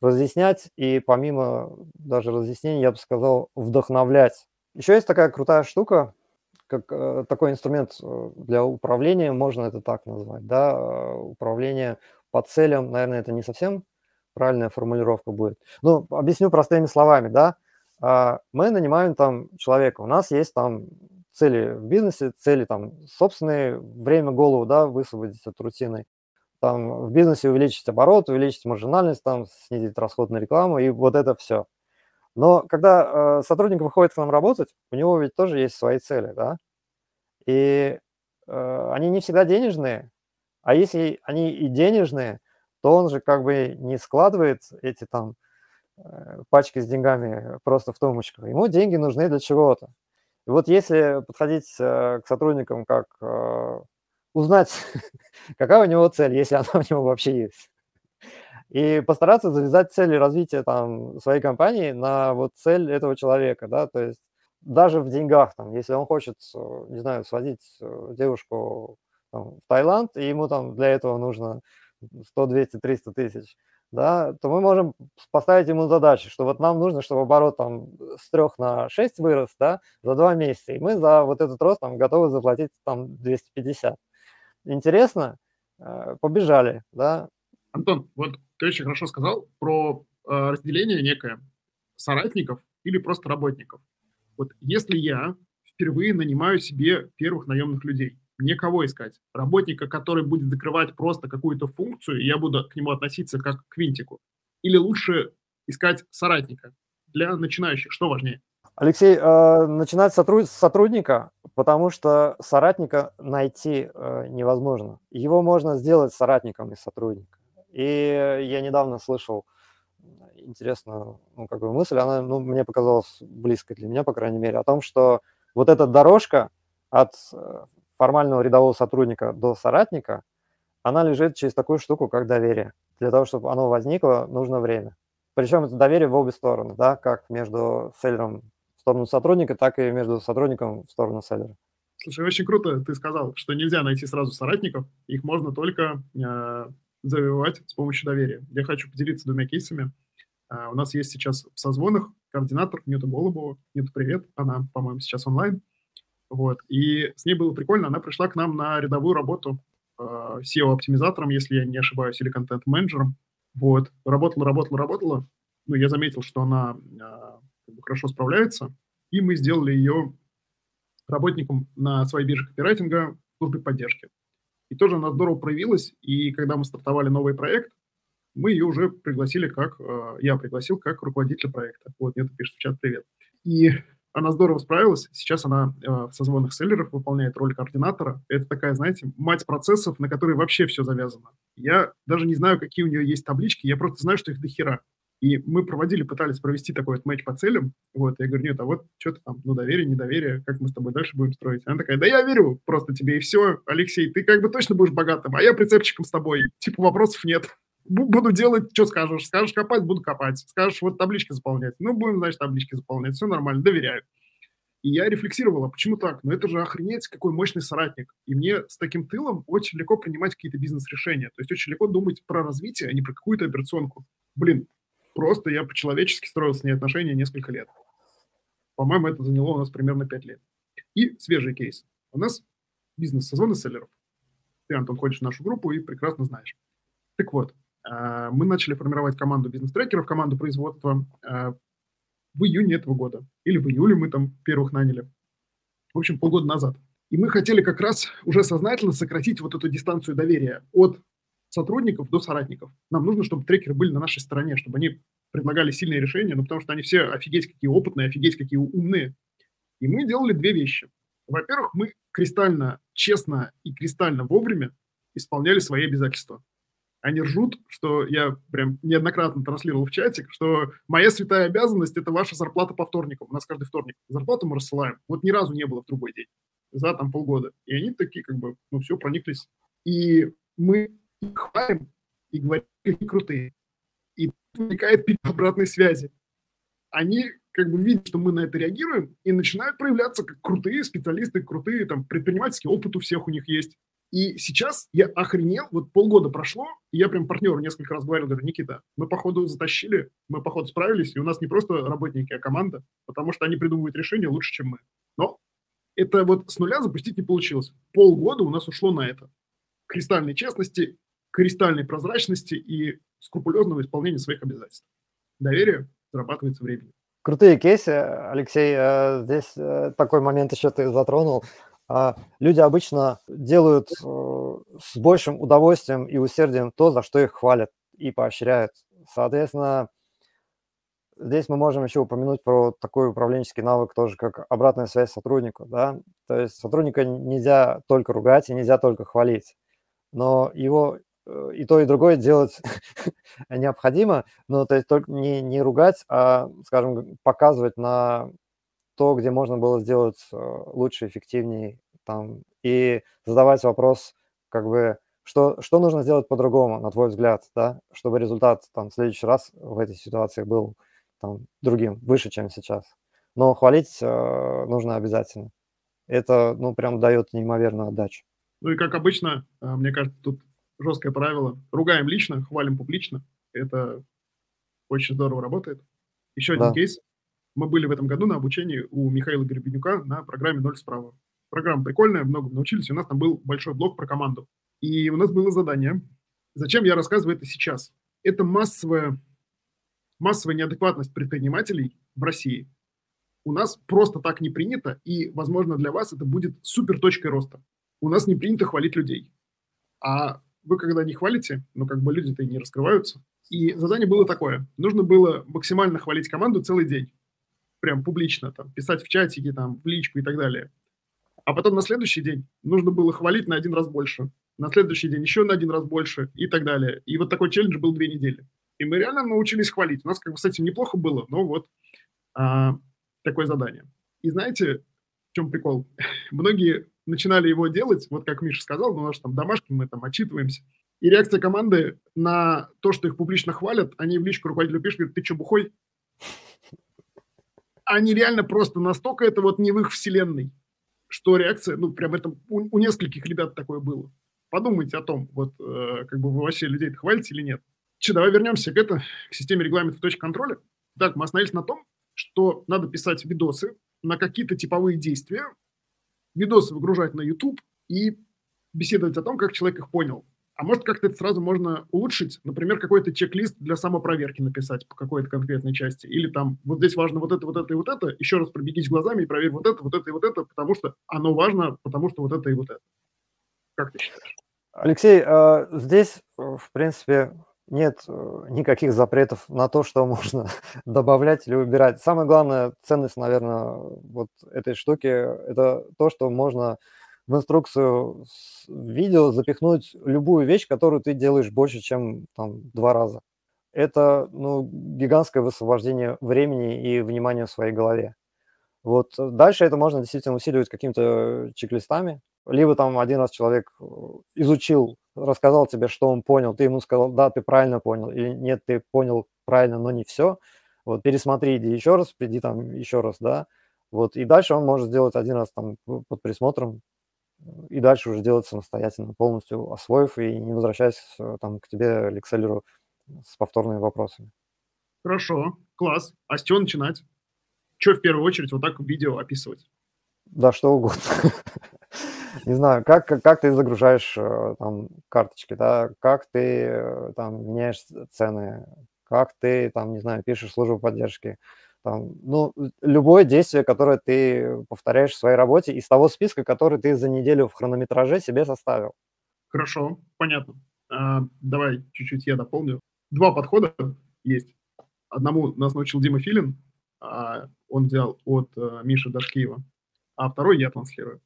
Разъяснять и помимо даже разъяснений, я бы сказал, вдохновлять. Еще есть такая крутая штука, как э, такой инструмент э, для управления, можно это так назвать, да, э, управление по целям, наверное, это не совсем правильная формулировка будет. Ну, объясню простыми словами, да, а, мы нанимаем там человека, у нас есть там цели в бизнесе, цели там собственные, время голову, да, высвободить от рутины. Там в бизнесе увеличить оборот, увеличить маржинальность, там снизить расход на рекламу и вот это все. Но когда э, сотрудник выходит к нам работать, у него ведь тоже есть свои цели, да, и э, они не всегда денежные, а если они и денежные, то он же как бы не складывает эти там э, пачки с деньгами просто в тумбочку. Ему деньги нужны для чего-то. И вот если подходить э, к сотрудникам как э, узнать, [laughs] какая у него цель, если [laughs] она у него вообще есть, и постараться завязать цели развития там, своей компании на вот цель этого человека, да, то есть даже в деньгах, там, если он хочет, э, не знаю, сводить девушку там, в Таиланд, и ему там для этого нужно 100, 200, 300 тысяч, да, то мы можем поставить ему задачу, что вот нам нужно, чтобы оборот там с 3 на 6 вырос, да, за 2 месяца, и мы за вот этот рост там готовы заплатить там 250. Интересно? Э, побежали, да. Антон, вот ты очень хорошо сказал про э, разделение некое соратников или просто работников. Вот если я впервые нанимаю себе первых наемных людей, мне кого искать? Работника, который будет закрывать просто какую-то функцию, и я буду к нему относиться как к винтику? Или лучше искать соратника? Для начинающих что важнее? Алексей, э, начинать с сотрудника, потому что соратника найти э, невозможно. Его можно сделать соратником из сотрудника. И я недавно слышал интересную ну, как бы мысль, она ну, мне показалась близкой для меня, по крайней мере, о том, что вот эта дорожка от э, формального рядового сотрудника до соратника, она лежит через такую штуку, как доверие. Для того, чтобы оно возникло, нужно время. Причем это доверие в обе стороны, да, как между селлером в сторону сотрудника, так и между сотрудником в сторону селлера. Слушай, очень круто ты сказал, что нельзя найти сразу соратников, их можно только э, завоевать с помощью доверия. Я хочу поделиться двумя кейсами. Э, у нас есть сейчас в созвонах координатор Нюта Голубова. Нюта, привет. Она, по-моему, сейчас онлайн. Вот. И с ней было прикольно. Она пришла к нам на рядовую работу э, SEO-оптимизатором, если я не ошибаюсь, или контент-менеджером. Вот. Работала, работала, работала. Ну, я заметил, что она э, хорошо справляется. И мы сделали ее работником на своей бирже копирайтинга службы поддержки. И тоже она здорово проявилась. И когда мы стартовали новый проект, мы ее уже пригласили как, э, я пригласил как руководителя проекта. Вот, это пишет в чат «Привет». И она здорово справилась. Сейчас она э, в созвонных селлерах выполняет роль координатора. Это такая, знаете, мать процессов, на которые вообще все завязано. Я даже не знаю, какие у нее есть таблички, я просто знаю, что их до хера. И мы проводили, пытались провести такой вот матч по целям. Вот, я говорю, нет, а вот что-то там, ну, доверие, недоверие, как мы с тобой дальше будем строить? Она такая, да я верю просто тебе, и все, Алексей, ты как бы точно будешь богатым, а я прицепчиком с тобой. Типа вопросов нет. Буду делать, что скажешь. Скажешь копать, буду копать. Скажешь вот таблички заполнять. Ну, будем, значит, таблички заполнять. Все нормально, доверяю. И я рефлексировал, а почему так? Ну, это же охренеть, какой мощный соратник. И мне с таким тылом очень легко принимать какие-то бизнес-решения. То есть очень легко думать про развитие, а не про какую-то операционку. Блин, просто я по-человечески строил с ней отношения несколько лет. По-моему, это заняло у нас примерно 5 лет. И свежий кейс. У нас бизнес-сезон селлеров. Ты, Антон, ходишь в нашу группу и прекрасно знаешь. Так вот, мы начали формировать команду бизнес-трекеров, команду производства а, в июне этого года. Или в июле мы там первых наняли. В общем, полгода назад. И мы хотели как раз уже сознательно сократить вот эту дистанцию доверия от сотрудников до соратников. Нам нужно, чтобы трекеры были на нашей стороне, чтобы они предлагали сильные решения, ну, потому что они все офигеть какие опытные, офигеть какие умные. И мы делали две вещи. Во-первых, мы кристально честно и кристально вовремя исполняли свои обязательства они ржут, что я прям неоднократно транслировал в чатик, что моя святая обязанность – это ваша зарплата по вторникам. У нас каждый вторник зарплату мы рассылаем. Вот ни разу не было в другой день за там полгода. И они такие как бы, ну все, прониклись. И мы их хвалим и говорим, какие крутые. И возникает пик обратной связи. Они как бы видят, что мы на это реагируем, и начинают проявляться как крутые специалисты, крутые там предпринимательский опыт у всех у них есть. И сейчас я охренел, вот полгода прошло, и я прям партнеру несколько раз говорил, говорю, Никита, мы, походу, затащили, мы, походу, справились, и у нас не просто работники, а команда, потому что они придумывают решения лучше, чем мы. Но это вот с нуля запустить не получилось. Полгода у нас ушло на это. Кристальной честности, кристальной прозрачности и скрупулезного исполнения своих обязательств. Доверие зарабатывается временем. Крутые кейсы, Алексей. Э, здесь э, такой момент еще ты затронул. А люди обычно делают э, с большим удовольствием и усердием то, за что их хвалят и поощряют. Соответственно, здесь мы можем еще упомянуть про такой управленческий навык тоже, как обратная связь сотруднику. Да? То есть сотрудника нельзя только ругать и нельзя только хвалить, но его э, и то, и другое делать [laughs] необходимо, но то есть только не, не ругать, а, скажем, показывать на то, где можно было сделать э, лучше, эффективнее, там, и задавать вопрос, как бы, что, что нужно сделать по-другому, на твой взгляд, да, чтобы результат там в следующий раз в этой ситуации был там другим, выше, чем сейчас. Но хвалить э, нужно обязательно. Это, ну, прям дает неимоверную отдачу. Ну и как обычно, а, мне кажется, тут жесткое правило. Ругаем лично, хвалим публично. Это очень здорово работает. Еще один Да. кейс. Мы были в этом году на обучении у Михаила Гребенюка на программе «Ноль справа». Программа прикольная, многому научились. У нас там был большой блок про команду. И у нас было задание. Зачем я рассказываю это сейчас? Это массовая, массовая неадекватность предпринимателей в России. У нас просто так не принято, и, возможно, для вас это будет супер точкой роста. У нас не принято хвалить людей. А вы, когда не хвалите, ну, как бы люди-то и не раскрываются. И задание было такое. Нужно было максимально хвалить команду целый день. Прям публично, там, писать в чатике, там, в личку и так далее. А потом на следующий день нужно было хвалить на один раз больше. На следующий день еще на один раз больше и так далее. И вот такой челлендж был две недели. И мы реально научились хвалить. У нас как бы с этим неплохо было, но вот а, такое задание. И знаете, в чем прикол? [laughs] Многие начинали его делать, вот как Миша сказал, ну, у нас там домашки, мы там отчитываемся. И реакция команды на то, что их публично хвалят, они в личку руководителю пишут, говорят, ты что, бухой? Они реально просто настолько это вот не в их вселенной, что реакция, ну, прям это у, у нескольких ребят такое было. Подумайте о том, вот э, как бы вы вообще людей хвалите или нет. Че, давай вернемся к это, к системе регламентов точек контроля. Так, мы остановились на том, что надо писать видосы на какие-то типовые действия, видосы выгружать на YouTube и беседовать о том, как человек их понял. А может, как-то это сразу можно улучшить? Например, какой-то чек-лист для самопроверки написать по какой-то конкретной части. Или там, вот здесь важно вот это, вот это и вот это. Еще раз пробегись глазами и проверь вот это, вот это и вот это, потому что оно важно, потому что вот это и вот это. Как ты считаешь? Алексей, э, здесь, э, в принципе, нет э, никаких запретов на то, что [laughs] можно добавлять или убирать. Самая главная ценность, наверное, вот этой штуки – это то, что можно в инструкцию видео запихнуть любую вещь, которую ты делаешь больше, чем там два раза. Это ну, гигантское высвобождение времени и внимания в своей голове. Вот дальше это можно действительно усиливать какими-то чек-листами. Либо там один раз человек изучил, рассказал тебе, что он понял, ты ему сказал, да, ты правильно понял, или нет, ты понял правильно, но не все. Вот пересмотри, иди еще раз, приди там еще раз, да. Вот, и дальше он может сделать один раз там под присмотром, и дальше уже делать самостоятельно, полностью освоив и не возвращаясь там к тебе, Лекселеру, с повторными вопросами. Хорошо, класс. А с чего начинать? Что в первую очередь вот так видео описывать? Да, что угодно. [laughs] Не знаю, как, как, как ты загружаешь там карточки, да, как ты там меняешь цены, как ты там, не знаю, пишешь службу поддержки, там, ну, любое действие, которое ты повторяешь в своей работе из того списка, который ты за неделю в хронометраже себе составил. Хорошо, понятно. А, давай чуть-чуть я дополню. Два подхода есть. Одному нас научил Дима Филин, а он взял от а, Миши Дашкиева, а второй я транслирую.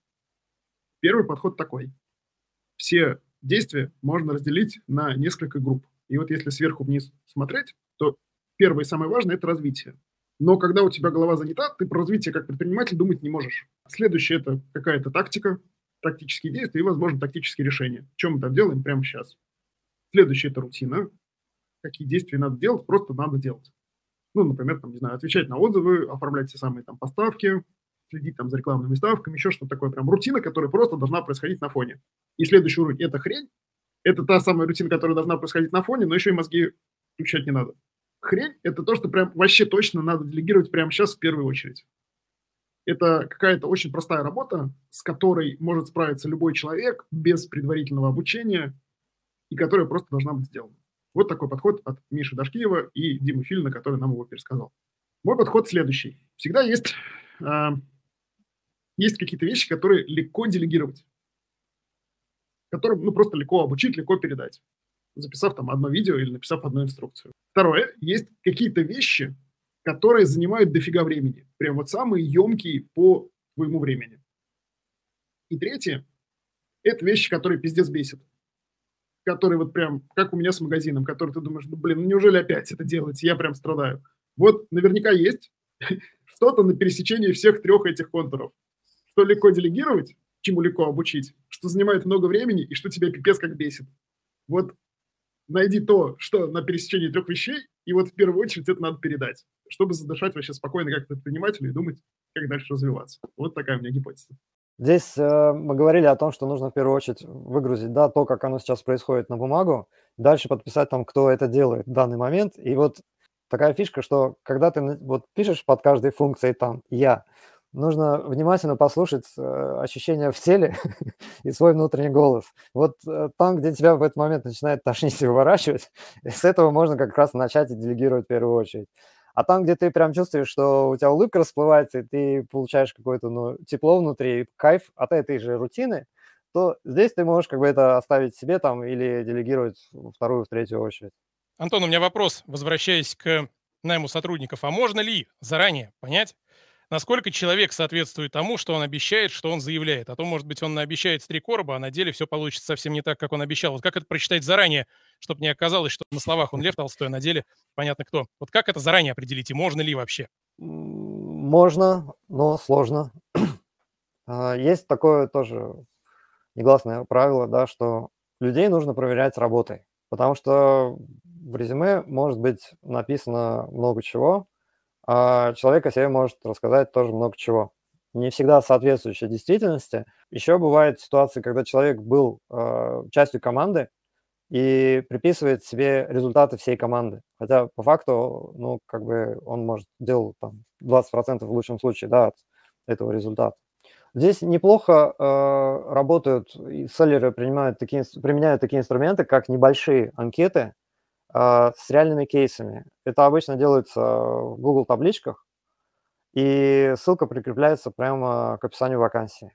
Первый подход такой. Все действия можно разделить на несколько групп. И вот если сверху вниз смотреть, то первое и самое важное – это развитие. Но когда у тебя голова занята, ты про развитие как предприниматель думать не можешь. Следующее – это какая-то тактика, тактические действия и, возможно, тактические решения. Чем мы там делаем прямо сейчас. Следующее – это рутина. Какие действия надо делать, просто надо делать. Ну, например, там, не знаю, отвечать на отзывы, оформлять все самые там поставки, следить там за рекламными ставками, еще что-то такое. Прям рутина, которая просто должна происходить на фоне. И следующий уровень – это хрень. Это та самая рутина, которая должна происходить на фоне, но еще и мозги включать не надо хрень – это то, что прям вообще точно надо делегировать прямо сейчас в первую очередь. Это какая-то очень простая работа, с которой может справиться любой человек без предварительного обучения и которая просто должна быть сделана. Вот такой подход от Миши Дашкиева и Димы Филина, который нам его пересказал. Мой подход следующий. Всегда есть, э, есть какие-то вещи, которые легко делегировать, которым ну, просто легко обучить, легко передать записав там одно видео или написав одну инструкцию. Второе, есть какие-то вещи, которые занимают дофига времени. Прям вот самые емкие по твоему времени. И третье, это вещи, которые пиздец бесит. Которые вот прям, как у меня с магазином, который ты думаешь, ну блин, ну неужели опять это делать? Я прям страдаю. Вот наверняка есть [laughs] что-то на пересечении всех трех этих контуров. Что легко делегировать, чему легко обучить, что занимает много времени и что тебя пипец как бесит. Вот найди то, что на пересечении трех вещей, и вот в первую очередь это надо передать, чтобы задышать вообще спокойно как предпринимателю и думать, как дальше развиваться. Вот такая у меня гипотеза. Здесь э, мы говорили о том, что нужно в первую очередь выгрузить, да, то, как оно сейчас происходит на бумагу, дальше подписать там, кто это делает в данный момент. И вот такая фишка, что когда ты вот пишешь под каждой функцией там «я», нужно внимательно послушать э, ощущения в теле [laughs] и свой внутренний голос. Вот э, там, где тебя в этот момент начинает тошнить и выворачивать, [laughs] с этого можно как раз начать и делегировать в первую очередь. А там, где ты прям чувствуешь, что у тебя улыбка расплывается, и ты получаешь какое-то ну, тепло внутри, кайф от этой же рутины, то здесь ты можешь как бы это оставить себе там или делегировать в вторую, в третью очередь. Антон, у меня вопрос, возвращаясь к найму сотрудников. А можно ли заранее понять, насколько человек соответствует тому, что он обещает, что он заявляет. А то, может быть, он обещает три короба, а на деле все получится совсем не так, как он обещал. Вот как это прочитать заранее, чтобы не оказалось, что на словах он Лев Толстой, а на деле понятно кто. Вот как это заранее определить и можно ли вообще? Можно, но сложно. [clears throat] А, есть такое тоже негласное правило, да, что людей нужно проверять работой, потому что в резюме может быть написано много чего, а человек о себе может рассказать тоже много чего. Не всегда соответствующее действительности. Еще бывают ситуации, когда человек был э, частью команды и приписывает себе результаты всей команды. Хотя по факту, ну, как бы он может делать там 20% в лучшем случае, да, от этого результата. Здесь неплохо э, работают, и селлеры принимают такие, применяют такие инструменты, как небольшие анкеты, с реальными кейсами. Это обычно делается в Google табличках, и ссылка прикрепляется прямо к описанию вакансии.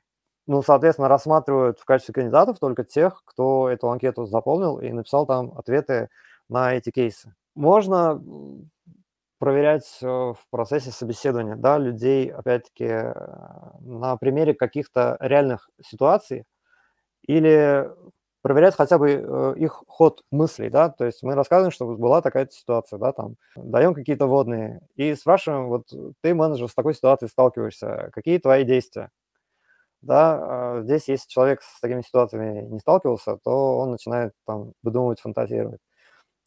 Ну, соответственно, рассматривают в качестве кандидатов только тех, кто эту анкету заполнил и написал там ответы на эти кейсы. Можно проверять э, в процессе собеседования да, людей, опять-таки, э, на примере каких-то реальных ситуаций или проверять хотя бы э, их ход мыслей, да, то есть мы рассказываем, что была такая ситуация, да, там, даем какие-то водные и спрашиваем, вот ты, менеджер, с такой ситуацией сталкиваешься, какие твои действия? Да, а здесь, если человек с такими ситуациями не сталкивался, то он начинает там выдумывать, фантазировать.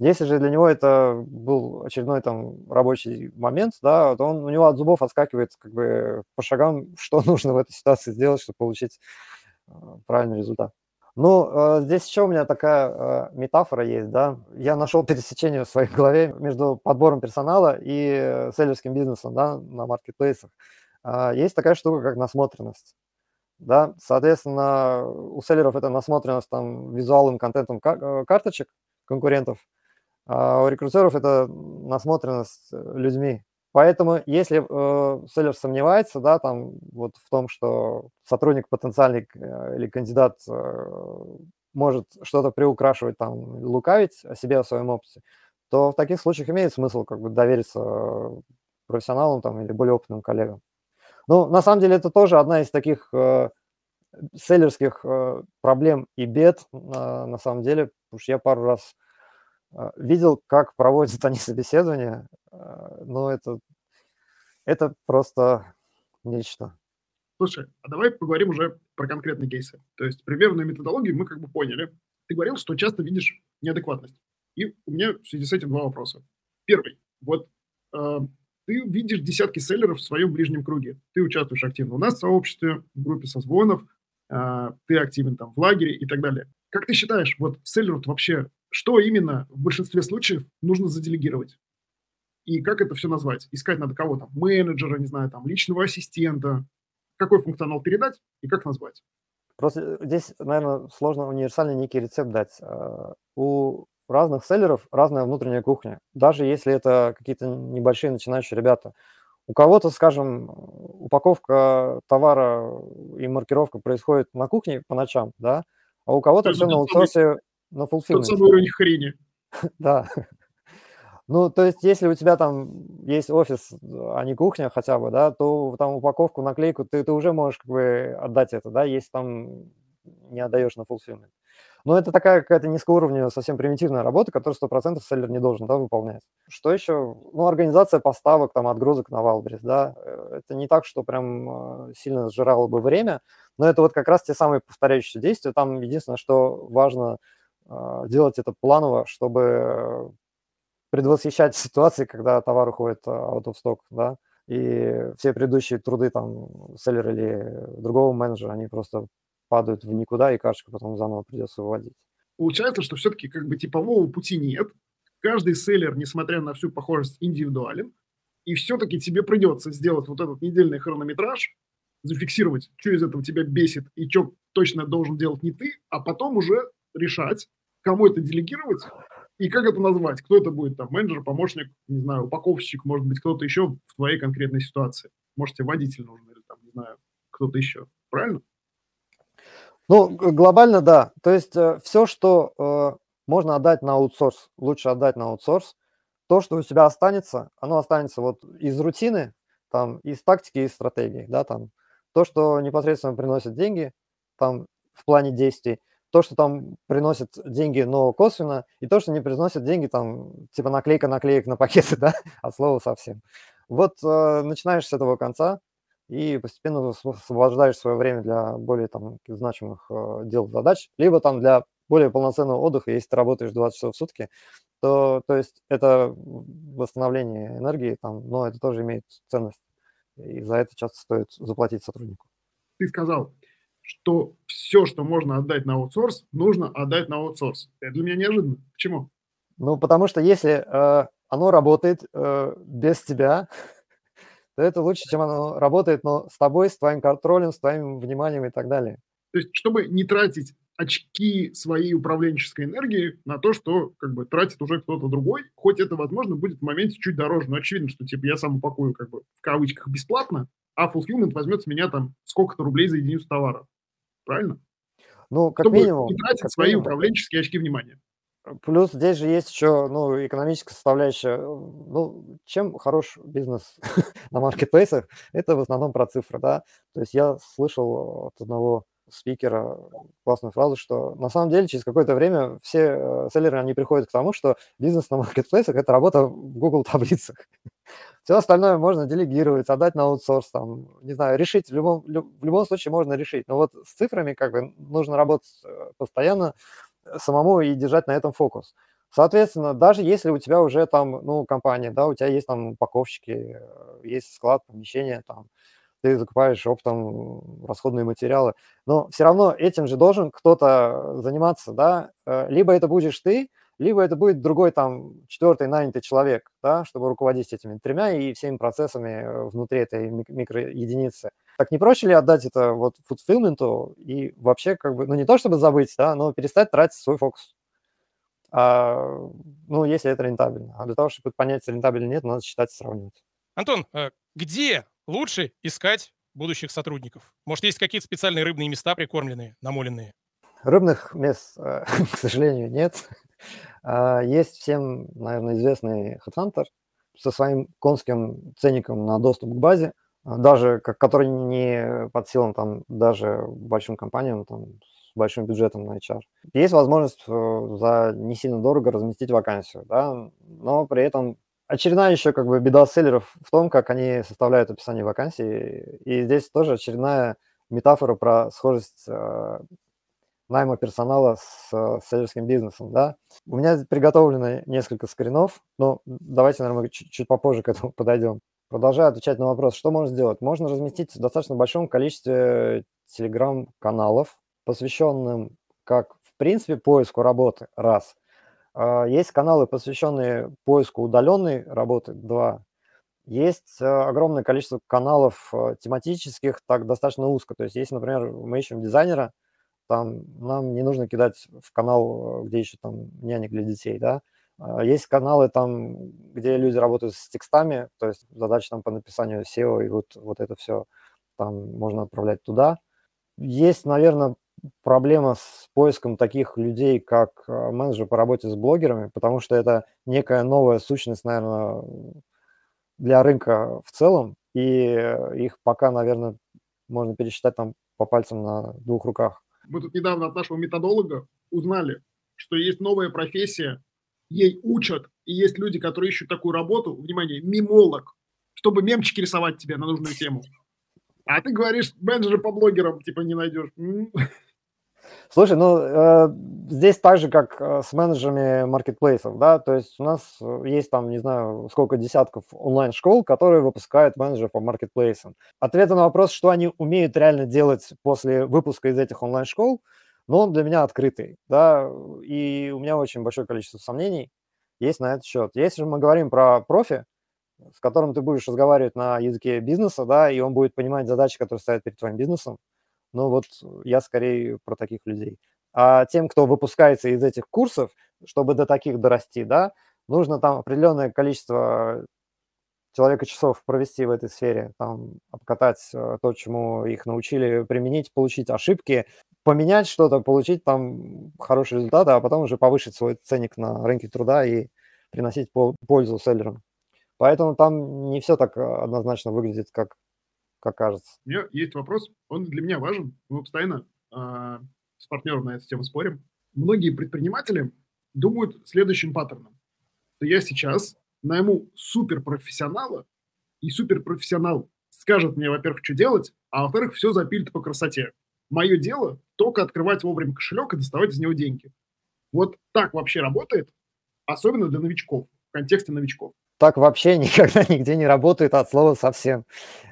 Если же для него это был очередной там рабочий момент, да, то он, у него от зубов отскакивает как бы по шагам, [laughs] что нужно в этой ситуации сделать, чтобы получить э, правильный результат. Ну, э, здесь еще у меня такая э, метафора есть, да. Я нашел пересечение в своей голове между подбором персонала и селлерским бизнесом, да, на маркетплейсах. Э, есть такая штука, как насмотренность. Да, соответственно, у селлеров это насмотренность там визуалом, контентом кар- карточек конкурентов, а у рекрутеров это насмотренность людьми. Поэтому, если э, селлер сомневается, да, там вот в том, что сотрудник потенциальный э, или кандидат э, может что-то приукрашивать, там, лукавить о себе, о своем опыте, то в таких случаях имеет смысл как бы довериться профессионалам там или более опытным коллегам. Ну, на самом деле, это тоже одна из таких э, селлерских э, проблем и бед, э, на самом деле, потому что я пару раз э, видел, как проводят [laughs] они собеседования, но это, это просто нечто. Слушай, а давай поговорим уже про конкретные кейсы. То есть примерную методологию мы как бы поняли. Ты говорил, что часто видишь неадекватность. И у меня в связи с этим два вопроса. Первый. Вот э, ты видишь десятки селлеров в своем ближнем круге. Ты участвуешь активно у нас в сообществе, в группе созвонов, э, ты активен там в лагере и так далее. Как ты считаешь, вот селлеру вообще, что именно в большинстве случаев нужно заделегировать? И как это все назвать? Искать надо кого там? Менеджера, не знаю, там, личного ассистента. Какой функционал передать и как назвать? Просто здесь, наверное, сложно универсальный некий рецепт дать. А, у разных селлеров разная внутренняя кухня. Даже если это какие-то небольшие начинающие ребята. У кого-то, скажем, упаковка товара и маркировка происходит на кухне по ночам, да, а у кого-то все на аутсорсе, на fulfillment. Тот самый уровень хрени. [laughs] Да. Ну, то есть, если у тебя там есть офис, а не кухня хотя бы, да, то там упаковку, наклейку ты, ты уже можешь как бы отдать это, да, если там не отдаешь на fulfillment. Но это такая какая-то низкоуровневая, совсем примитивная работа, которую 100% селлер не должен да, выполнять. Что еще? Ну, организация поставок, там, отгрузок на Валбрис, да. Э, это не так, что прям э, сильно сжирало бы время, но это вот как раз те самые повторяющиеся действия. Там единственное, что важно э, делать это планово, чтобы предвосхищать ситуации, когда товар уходит out of stock, да. и все предыдущие труды там селлера или другого менеджера, они просто падают в никуда, и карточку потом заново придется выводить. Получается, что все-таки как бы типового пути нет. Каждый селлер, несмотря на всю похожесть, индивидуален. И все-таки тебе придется сделать вот этот недельный хронометраж, зафиксировать, что из этого тебя бесит и что точно должен делать не ты, а потом уже решать, кому это делегировать и как это назвать? Кто это будет? Там менеджер, помощник, не знаю, упаковщик, может быть, кто-то еще в твоей конкретной ситуации. Может, тебе водитель нужен или там, не знаю, кто-то еще. Правильно? Ну, глобально, да. То есть э, все, что э, можно отдать на аутсорс, лучше отдать на аутсорс. То, что у тебя останется, оно останется вот из рутины, там, из тактики, из стратегии, да, там. То, что непосредственно приносит деньги, там, в плане действий, то, что там приносит деньги, но косвенно, и то, что не приносит деньги, там, типа наклейка наклеек на пакеты, [laughs] да, от слова совсем. Вот э, начинаешь с этого конца и постепенно освобождаешь свое время для более там значимых э, дел, задач, либо там для более полноценного отдыха, если ты работаешь 20 часов в сутки, то, то есть это восстановление энергии, там, но это тоже имеет ценность, и за это часто стоит заплатить сотруднику. Ты сказал, что все, что можно отдать на аутсорс, нужно отдать на аутсорс. Это для меня неожиданно. Почему? Ну, потому что если э, оно работает э, без тебя, [laughs] то это лучше, чем оно работает, но с тобой, с твоим контролем, с твоим вниманием и так далее. То есть, чтобы не тратить очки своей управленческой энергии на то, что как бы тратит уже кто-то другой, хоть это, возможно, будет в моменте чуть дороже, но очевидно, что типа я сам упакую как бы в кавычках бесплатно, а fulfillment возьмет с меня там сколько-то рублей за единицу товара правильно? Ну, как Чтобы минимум. не тратить как свои минимум. управленческие очки внимания. Плюс здесь же есть еще ну, экономическая составляющая. Ну, чем хорош бизнес [laughs] на маркетплейсах, это в основном про цифры, да. То есть я слышал от одного спикера классную фразу, что на самом деле через какое-то время все э, селлеры, они приходят к тому, что бизнес на маркетплейсах – это работа в Google таблицах. [laughs] Все остальное можно делегировать, отдать на аутсорс, там, не знаю, решить, в любом, в любом случае можно решить. Но вот с цифрами как бы нужно работать э, постоянно э, самому и держать на этом фокус. Соответственно, даже если у тебя уже там, ну, компания, да, у тебя есть там упаковщики, есть склад, помещение, там, ты закупаешь оптом расходные материалы, но все равно этим же должен кто-то заниматься, да, э, либо это будешь ты, либо это будет другой там четвертый нанятый человек, да, чтобы руководить этими тремя и всеми процессами э, внутри этой микроединицы. Так не проще ли отдать это вот фудфилменту и вообще как бы, ну не то чтобы забыть, да, но перестать тратить свой фокус. А, ну, если это рентабельно. А для того, чтобы понять, рентабельно нет, надо считать и сравнивать. Антон, э, где лучше искать будущих сотрудников? Может, есть какие-то специальные рыбные места прикормленные, намоленные? Рыбных мест, э, [laughs] к сожалению, нет. А, есть всем, наверное, известный HeadHunter со своим конским ценником на доступ к базе, а, даже который не под силам там даже большим компаниям там, с большим бюджетом на HR. Есть возможность э, за не сильно дорого разместить вакансию, да, но при этом очередная еще как бы беда селлеров в том, как они составляют описание вакансии. И здесь тоже очередная метафора про схожесть э, найма персонала с э, селлерским бизнесом, да. У меня приготовлено несколько скринов, но давайте, наверное, чуть, чуть попозже к этому [laughs] подойдем. Продолжаю отвечать на вопрос, что можно сделать. Можно разместить в достаточно большом количестве телеграм-каналов, посвященным как, в принципе, поиску работы, раз – есть каналы, посвященные поиску удаленной работы, два. Есть а, огромное количество каналов а, тематических, так достаточно узко. То есть, если, например, мы ищем дизайнера, там нам не нужно кидать в канал, где ищут там нянек для детей, да. Есть каналы там, где люди работают с текстами, то есть задача там по написанию SEO, и вот, вот это все там можно отправлять туда. Есть, наверное, проблема с поиском таких людей, как э, менеджер по работе с блогерами, потому что это некая новая сущность, наверное, для рынка в целом, и их пока, наверное, можно пересчитать там по пальцам на двух руках. Мы тут недавно от нашего методолога узнали, что есть новая профессия, ей учат, и есть люди, которые ищут такую работу, внимание, мимолог, чтобы мемчики рисовать тебе на нужную тему. А ты говоришь, менеджера по блогерам, типа, не найдешь. Слушай, ну, э, здесь так же, как э, с менеджерами маркетплейсов, да, то есть у нас э, есть там, не знаю, сколько десятков онлайн-школ, которые выпускают менеджеров по маркетплейсам. Ответы на вопрос, что они умеют реально делать после выпуска из этих онлайн-школ, ну, он для меня открытый, да, и у меня очень большое количество сомнений есть на этот счет. Если же мы говорим про профи, с которым ты будешь разговаривать на языке бизнеса, да, и он будет понимать задачи, которые стоят перед твоим бизнесом, ну вот я скорее про таких людей. А тем, кто выпускается из этих курсов, чтобы до таких дорасти, да, нужно там определенное количество человека часов провести в этой сфере, там, обкатать э, то, чему их научили применить, получить ошибки, поменять что-то, получить там хороший результат, а потом уже повысить свой ценник на рынке труда и приносить пользу селлерам. Поэтому там не все так э, однозначно выглядит, как, как кажется. У меня есть вопрос, он для меня важен. Мы постоянно э, с партнером на эту тему спорим. Многие предприниматели думают следующим паттерном. Что я сейчас найму суперпрофессионала, и суперпрофессионал скажет мне, во-первых, что делать, а во-вторых, все запилит по красоте. Мое дело только открывать вовремя кошелек и доставать из него деньги. Вот так вообще работает, особенно для новичков, в контексте новичков так вообще [laughs] никогда нигде не работает от слова совсем.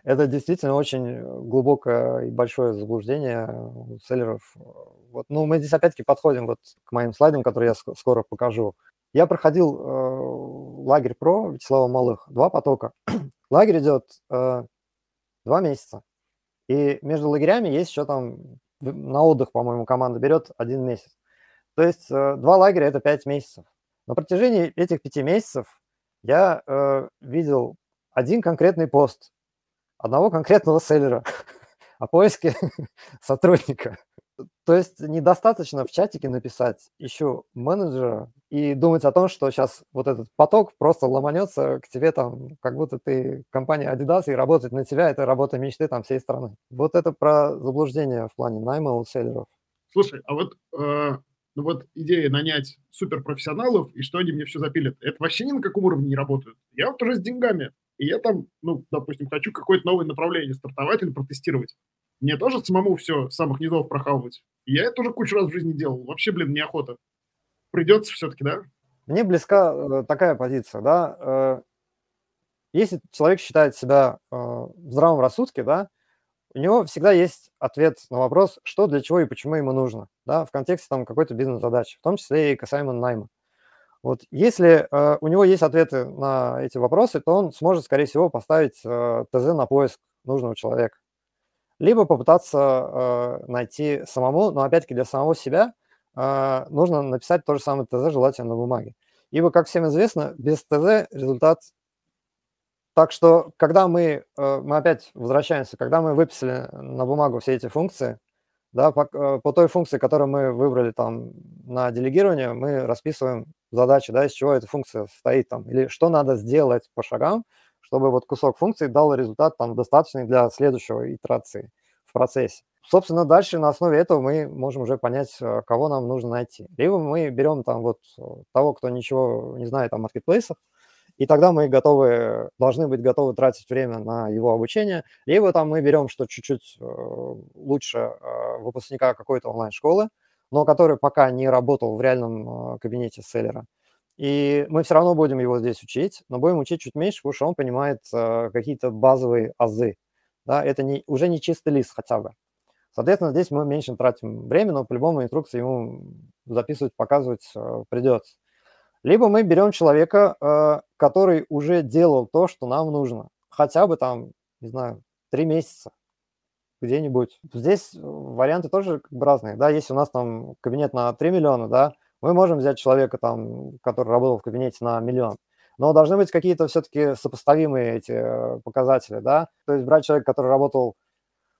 Это действительно очень глубокое и большое заблуждение у селлеров. Вот. Ну, мы здесь опять-таки подходим вот к моим слайдам, которые я скоро покажу. Я проходил э, лагерь про Вячеслава Малых, два потока. [clears throat] лагерь идет э, два месяца. И между лагерями есть еще там на отдых, по-моему, команда берет один месяц. То есть э, два лагеря – это пять месяцев. На протяжении этих пяти месяцев я э, видел один конкретный пост одного конкретного селлера [laughs] о поиске [laughs] сотрудника. То есть недостаточно в чатике написать еще менеджера и думать о том, что сейчас вот этот поток просто ломанется к тебе там, как будто ты компания Adidas и работать на тебя – это работа мечты там всей страны. Вот это про заблуждение в плане найма у селлеров. Слушай, а вот э, ну вот идея нанять суперпрофессионалов, и что они мне все запилят, это вообще ни на каком уровне не работает. Я вот уже с деньгами, и я там, ну, допустим, хочу какое-то новое направление стартовать или протестировать. Мне тоже самому все с самых низов прохавывать. Я это уже кучу раз в жизни делал. Вообще, блин, неохота. Придется все-таки, да? Мне близка э, такая позиция, да. Э, если человек считает себя э, в здравом рассудке, да, у него всегда есть ответ на вопрос, что, для чего и почему ему нужно, да, в контексте там какой-то бизнес-задачи, в том числе и касаемо найма. Вот если э, у него есть ответы на эти вопросы, то он сможет, скорее всего, поставить э, ТЗ на поиск нужного человека. Либо попытаться э, найти самому, но опять-таки для самого себя э, нужно написать то же самое ТЗ, желательно на бумаге. Ибо, как всем известно, без ТЗ результат так что, когда мы, э, мы опять возвращаемся, когда мы выписали на бумагу все эти функции, да, по, э, по той функции, которую мы выбрали там на делегирование, мы расписываем задачи, да, из чего эта функция состоит там, или что надо сделать по шагам, чтобы вот кусок функции дал результат там достаточный для следующего итерации в процессе. Собственно, дальше на основе этого мы можем уже понять, э, кого нам нужно найти. Либо мы берем там вот того, кто ничего не знает о маркетплейсах, и тогда мы готовы, должны быть готовы тратить время на его обучение. Либо там мы берем, что чуть-чуть э, лучше э, выпускника какой-то онлайн-школы, но который пока не работал в реальном э, кабинете селлера. И мы все равно будем его здесь учить, но будем учить чуть меньше, потому что он понимает какие-то базовые азы. Да, это не, уже не чистый лист хотя бы. Соответственно, здесь мы меньше тратим время, но по-любому инструкции ему записывать, показывать придется. Либо мы берем человека, э, который уже делал то, что нам нужно. Хотя бы там, не знаю, три месяца где-нибудь. Здесь варианты тоже как бы разные. Да, если у нас там кабинет на 3 миллиона, да, мы можем взять человека, там, который работал в кабинете на миллион. Но должны быть какие-то все-таки сопоставимые эти э, показатели, да. То есть брать человека, который работал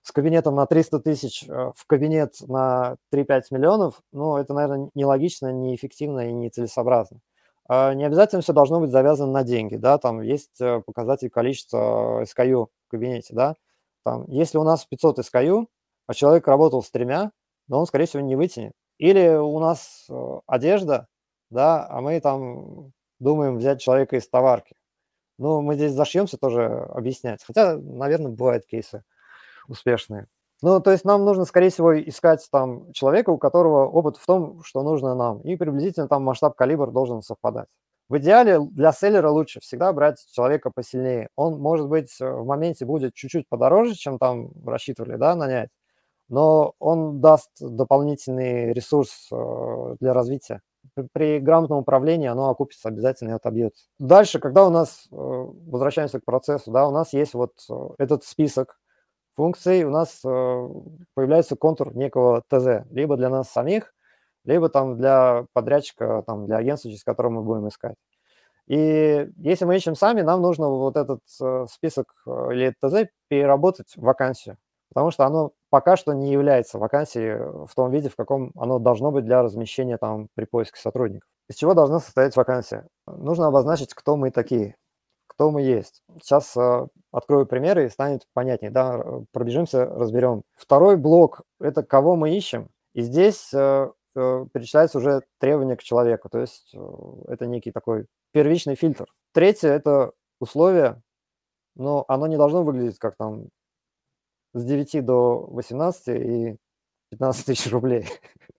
с кабинетом на 300 тысяч э, в кабинет на 3-5 миллионов, ну, это, наверное, нелогично, неэффективно и нецелесообразно. А, не обязательно все должно быть завязано на деньги, да, там есть э, показатель количества SKU в кабинете, да, там, если у нас 500 SKU, а человек работал с тремя, но он, скорее всего, не вытянет. Или у нас э, одежда, да, а мы там думаем взять человека из товарки. Ну, мы здесь зашьемся тоже объяснять. Хотя, наверное, бывают кейсы успешные. Ну, то есть нам нужно, скорее всего, искать там человека, у которого опыт в том, что нужно нам, и приблизительно там масштаб калибр должен совпадать. В идеале для селлера лучше всегда брать человека посильнее. Он, может быть, э, в моменте будет чуть-чуть подороже, чем там рассчитывали, да, нанять, но он даст дополнительный ресурс э, для развития. При грамотном управлении оно окупится обязательно и отобьется. Дальше, когда у нас, э, возвращаемся к процессу, да, у нас есть вот этот список функций, у нас появляется контур некого ТЗ, либо для нас самих, либо там для подрядчика, там, для агентства, через которое мы будем искать. И если мы ищем сами, нам нужно вот этот э, список э, или ТЗ переработать в вакансию, потому что оно пока что не является вакансией в том виде, в каком оно должно быть для размещения там при поиске сотрудников. Из чего должна состоять вакансия? Нужно обозначить, кто мы такие, кто мы есть. Сейчас э, открою примеры и станет понятнее. Да? Пробежимся, разберем. Второй блок – это кого мы ищем. И здесь Э, перечисляется уже требования к человеку. То есть э, это некий такой первичный фильтр. Третье – это условие, но оно не должно выглядеть как там с 9 до 18 и 15 тысяч рублей. [laughs]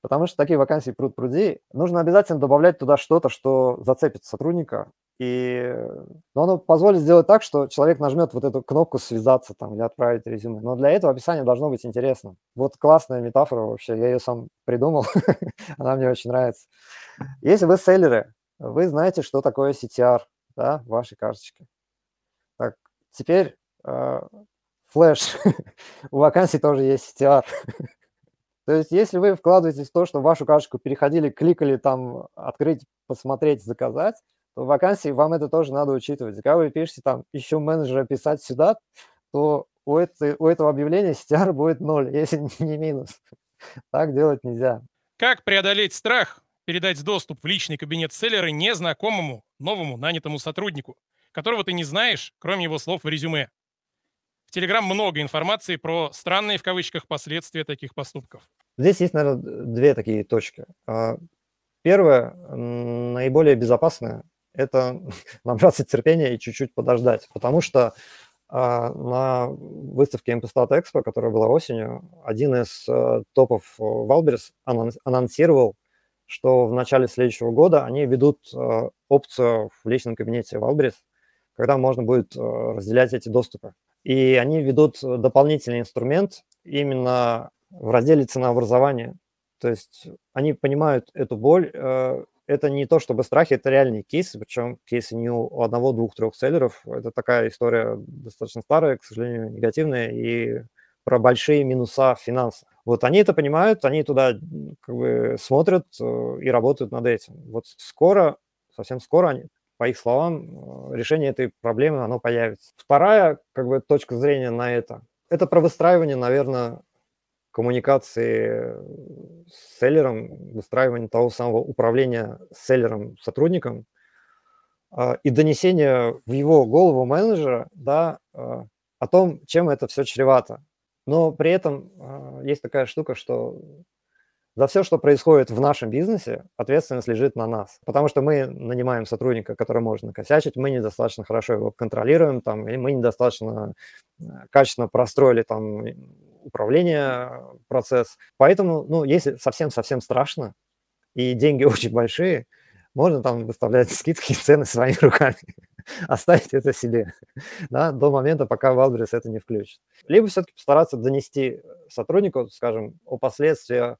Потому что такие вакансии пруд пруди. Нужно обязательно добавлять туда что-то, что зацепит сотрудника, и но оно позволит сделать так, что человек нажмет вот эту кнопку «Связаться» там или «Отправить резюме». Но для этого описание должно быть интересным. Вот классная метафора вообще, я ее сам придумал, [laughs] она мне очень нравится. Если вы селлеры, вы знаете, что такое CTR, да, в вашей карточке. Так, теперь э, флеш. [laughs] У вакансий тоже есть CTR. [laughs] То есть, если вы вкладываетесь в то, что в вашу карточку переходили, кликали там «Открыть», «Посмотреть», «Заказать», то в вакансии вам это тоже надо учитывать. Когда вы пишете там «Ищу менеджера писать сюда», то у, этой, у этого объявления CTR будет ноль, [laughs] если не минус. Так делать нельзя. Как преодолеть страх передать доступ в личный кабинет селлера незнакомому, новому нанятому сотруднику, которого ты не знаешь, кроме его слов в резюме? В Телеграм много информации про странные в кавычках последствия таких поступков. Здесь есть, наверное, две такие точки. А, первое, наиболее безопасное, это [laughs] набраться терпения и чуть-чуть подождать, потому что а, на выставке MPSTATS Expo, которая была осенью, один из а, топов Wildberries анонсировал, что в начале следующего года они введут а, опцию в личном кабинете Wildberries, когда можно будет разделять эти доступы. И они введут дополнительный инструмент именно в разделе ценообразования. То есть они понимают эту боль, это не то чтобы страхи, это реальные кейсы, причем кейсы не у одного, двух, трех селлеров. Это такая история достаточно старая, к сожалению, негативная, и про большие минуса финансов. Вот они это понимают, они туда как бы смотрят э, и работают над этим. Вот скоро, совсем скоро, они, по их словам, э, решение этой проблемы, оно появится. Вторая как бы точка зрения на это, это про выстраивание, наверное, коммуникации с селлером, выстраивания того самого управления селлером, сотрудником а, и донесения в его голову менеджера да, о том, чем это все чревато. Но при этом есть такая штука, что за все, что происходит в нашем бизнесе, ответственность лежит на нас. Потому что мы нанимаем сотрудника, который может накосячить, мы недостаточно хорошо его контролируем, там, или мы недостаточно качественно простроили там, управления процесс. Поэтому, ну, если совсем-совсем страшно, и деньги [laughs] очень большие, можно там выставлять скидки и цены своими [laughs] руками, оставить это себе, да, до момента, пока Wildberries это не включит. Либо все-таки постараться донести сотруднику, скажем, о последствиях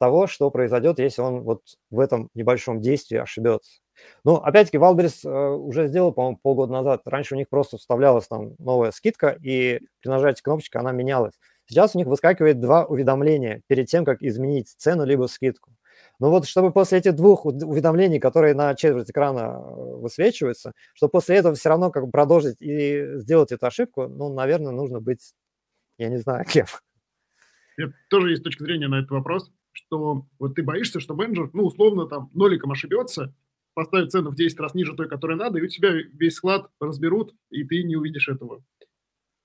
того, что произойдет, если он вот в этом небольшом действии ошибется. Ну, опять-таки, Wildberries э, уже сделал, по-моему, полгода назад. Раньше у них просто вставлялась там новая скидка, и при нажатии кнопочки она менялась. Сейчас у них выскакивает два уведомления перед тем, как изменить цену либо скидку. Но вот чтобы после этих двух уведомлений, которые на четверть экрана э, высвечиваются, чтобы после этого все равно как бы продолжить и сделать эту ошибку, ну, наверное, нужно быть, я не знаю, [laughs] кем. Нет, тоже есть точка зрения на этот вопрос, что вот ты боишься, что менеджер, ну, условно, там, ноликом ошибется, поставит цену в 10 раз ниже той, которая надо, и у тебя весь склад разберут, и ты не увидишь этого,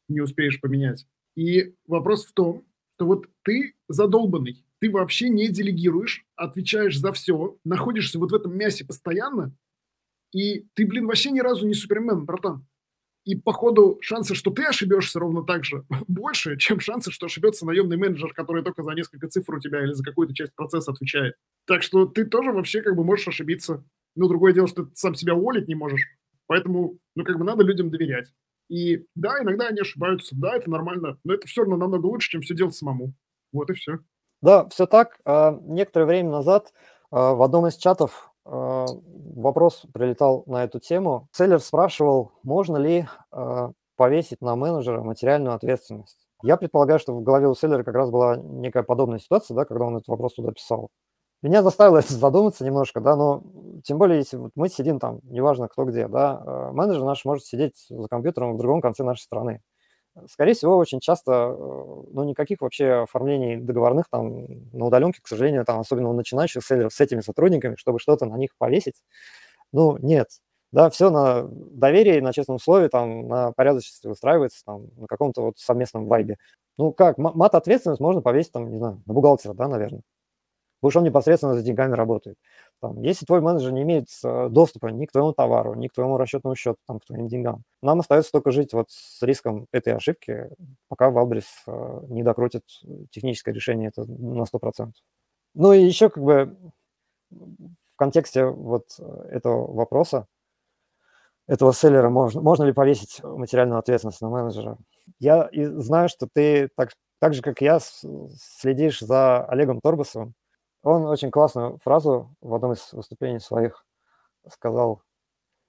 не успеешь поменять. И вопрос в том, что вот ты задолбанный, ты вообще не делегируешь, отвечаешь за все, находишься вот в этом мясе постоянно, и ты, блин, вообще ни разу не супермен, братан. И, походу, шансы, что ты ошибешься ровно так же [laughs] больше, чем шансы, что ошибется наемный менеджер, который только за несколько цифр у тебя или за какую-то часть процесса отвечает. Так что ты тоже вообще как бы можешь ошибиться. Но другое дело, что ты сам себя уволить не можешь. Поэтому, ну, как бы надо людям доверять. И да, иногда они ошибаются, да, это нормально, но это все равно намного лучше, чем все делать самому. Вот и все. Да, все так. А, некоторое время назад а, в одном из чатов вопрос прилетал на эту тему. Селлер спрашивал, можно ли повесить на менеджера материальную ответственность. Я предполагаю, что в голове у селлера как раз была некая подобная ситуация, да, когда он этот вопрос туда писал. Меня заставило [laughs] это задуматься немножко, да, но тем более, если вот мы сидим там, неважно кто где, да, менеджер наш может сидеть за компьютером в другом конце нашей страны скорее всего, очень часто, э, ну, никаких вообще оформлений договорных там на удаленке, к сожалению, там, особенно у начинающих селлеров с этими сотрудниками, чтобы что-то на них повесить, ну, нет. Да, все на доверии, на честном условии, там, на порядочности выстраивается, там, на каком-то вот совместном вайбе. Ну, как, мат-ответственность можно повесить, там, не знаю, на бухгалтера, да, наверное. Потому что он непосредственно за деньгами работает. Там, если твой менеджер не имеет э, доступа ни к твоему товару, ни к твоему расчетному счету, там, к твоим деньгам, нам остается только жить вот с риском этой ошибки, пока Валбрис э, не докрутит техническое решение это на 100%. Ну и еще как бы в контексте вот этого вопроса, этого селлера, можно, можно ли повесить материальную ответственность на менеджера? Я знаю, что ты так, так же, как я, следишь за Олегом Торбасовым, он очень классную фразу в одном из выступлений своих сказал.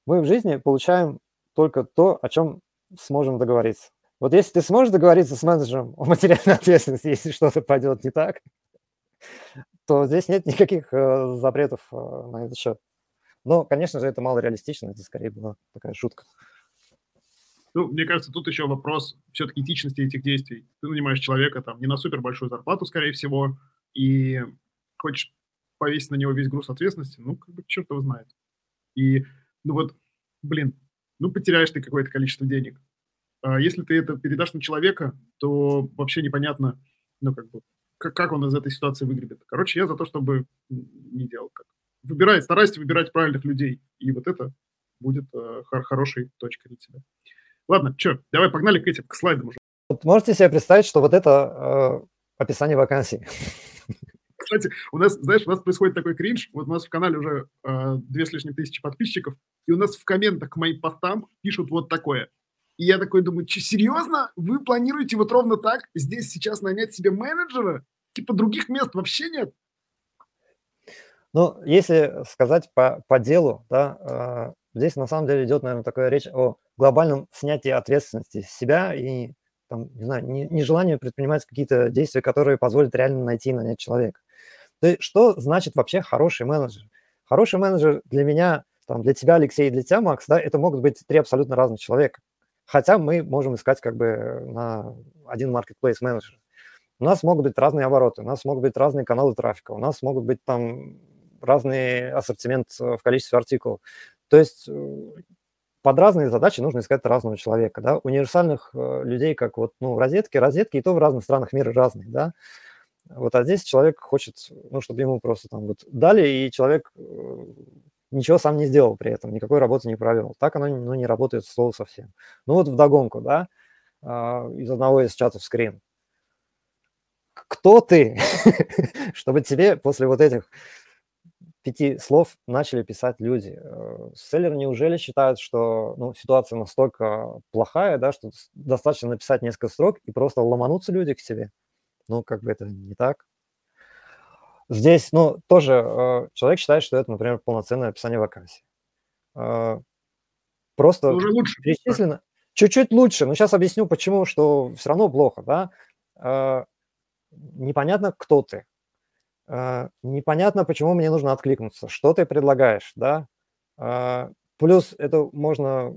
Мы в жизни получаем только то, о чем сможем договориться. Вот если ты сможешь договориться с менеджером о материальной [laughs] ответственности, если что-то пойдет не так, то здесь нет никаких э, запретов э, на этот счет. Но, конечно же, это мало реалистично, это скорее была такая шутка. Ну, мне кажется, тут еще вопрос все-таки этичности этих действий. Ты нанимаешь человека там не на супер большую зарплату, скорее всего, и хочешь повесить на него весь груз ответственности, ну, как бы черт его знает. И, ну вот, блин, ну, потеряешь ты какое-то количество денег. А если ты это передашь на человека, то вообще непонятно, ну, как бы, как, как он из этой ситуации выгребет. Короче, я за то, чтобы не делал так. Выбирай, старайся выбирать правильных людей, и вот это будет э, хор- хорошей точкой для тебя. Ладно, что, давай погнали к этим, к слайдам уже. Вот можете себе представить, что вот это э, описание вакансии. Кстати, у нас, знаешь, у нас происходит такой кринж. Вот у нас в канале уже э, две с лишним тысячи подписчиков, и у нас в комментах к моим постам пишут вот такое. И я такой думаю, что, серьезно? Вы планируете вот ровно так здесь сейчас нанять себе менеджера? Типа других мест вообще нет? Ну, если сказать по, по делу, да, э, здесь на самом деле идет, наверное, такая речь о глобальном снятии ответственности с себя и, там, не знаю, нежеланию предпринимать какие-то действия, которые позволят реально найти и нанять человека. Есть, что значит вообще хороший менеджер? Хороший менеджер для меня, там, для тебя, Алексей, для тебя, Макс, да, это могут быть три абсолютно разных человека. Хотя мы можем искать как бы на один marketplace менеджер. У нас могут быть разные обороты, у нас могут быть разные каналы трафика, у нас могут быть там разный ассортимент э, в количестве артикулов. То есть э, под разные задачи нужно искать разного человека, да, универсальных э, людей, как вот, ну, розетки, розетки, и то в разных странах мира разные, да, вот, а здесь человек хочет, ну, чтобы ему просто там вот дали, и человек э, ничего сам не сделал при этом, никакой работы не провел. Так оно ну, не работает слово совсем. Ну вот вдогонку, да, а, из одного из чатов скрин. Кто ты, [laughs] чтобы тебе после вот этих пяти слов начали писать люди. Э, селлер неужели считает, что ну, ситуация настолько плохая, да, что достаточно написать несколько строк и просто ломанутся люди к тебе? Ну, как бы это не так. Здесь, ну, тоже э, человек считает, что это, например, полноценное описание вакансии. Э, просто уже лучше. перечислено. Чуть-чуть лучше, но сейчас объясню, почему, что все равно плохо, да. Э, непонятно, кто ты. Э, непонятно, почему мне нужно откликнуться. Что ты предлагаешь, да. Э, плюс это можно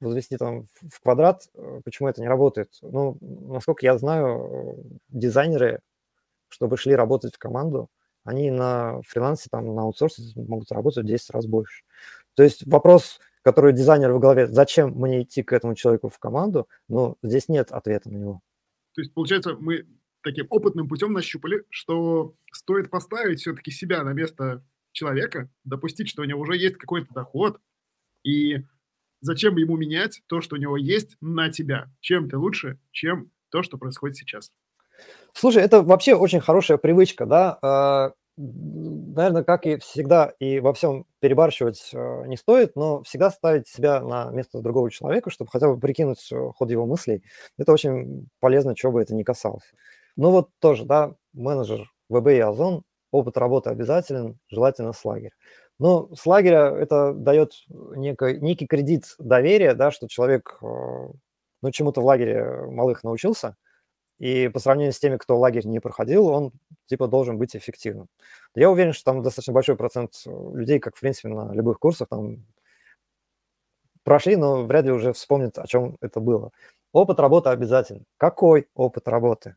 возвести там в квадрат, э, почему это не работает? Ну, насколько я знаю, дизайнеры, чтобы шли работать в команду, они на фрилансе, там, на аутсорсе могут работать в 10 раз больше. То есть вопрос, который дизайнер в голове, зачем мне идти к этому человеку в команду, ну, здесь нет ответа на него. То есть, получается, мы таким опытным путем нащупали, что стоит поставить все-таки себя на место человека, допустить, что у него уже есть какой-то доход, и Зачем ему менять то, что у него есть, на тебя? Чем ты лучше, чем то, что происходит сейчас? Слушай, это вообще очень хорошая привычка, да. А, наверное, как и всегда, и во всем перебарщивать э, не стоит, но всегда ставить себя на место другого человека, чтобы хотя бы прикинуть э, ход его мыслей. Это очень полезно, чего бы это ни касалось. Ну вот тоже, да, менеджер ВБ и Озон, опыт работы обязателен, желательно с лагеря. Но с лагеря это дает некий, некий кредит доверия, да, что человек э, ну, чему-то в лагере малых научился, и по сравнению с теми, кто лагерь не проходил, он типа должен быть эффективным. Я уверен, что там достаточно большой процент людей, как в принципе на любых курсах, там прошли, но вряд ли уже вспомнят, о чем это было. Опыт работы обязательно. Какой опыт работы?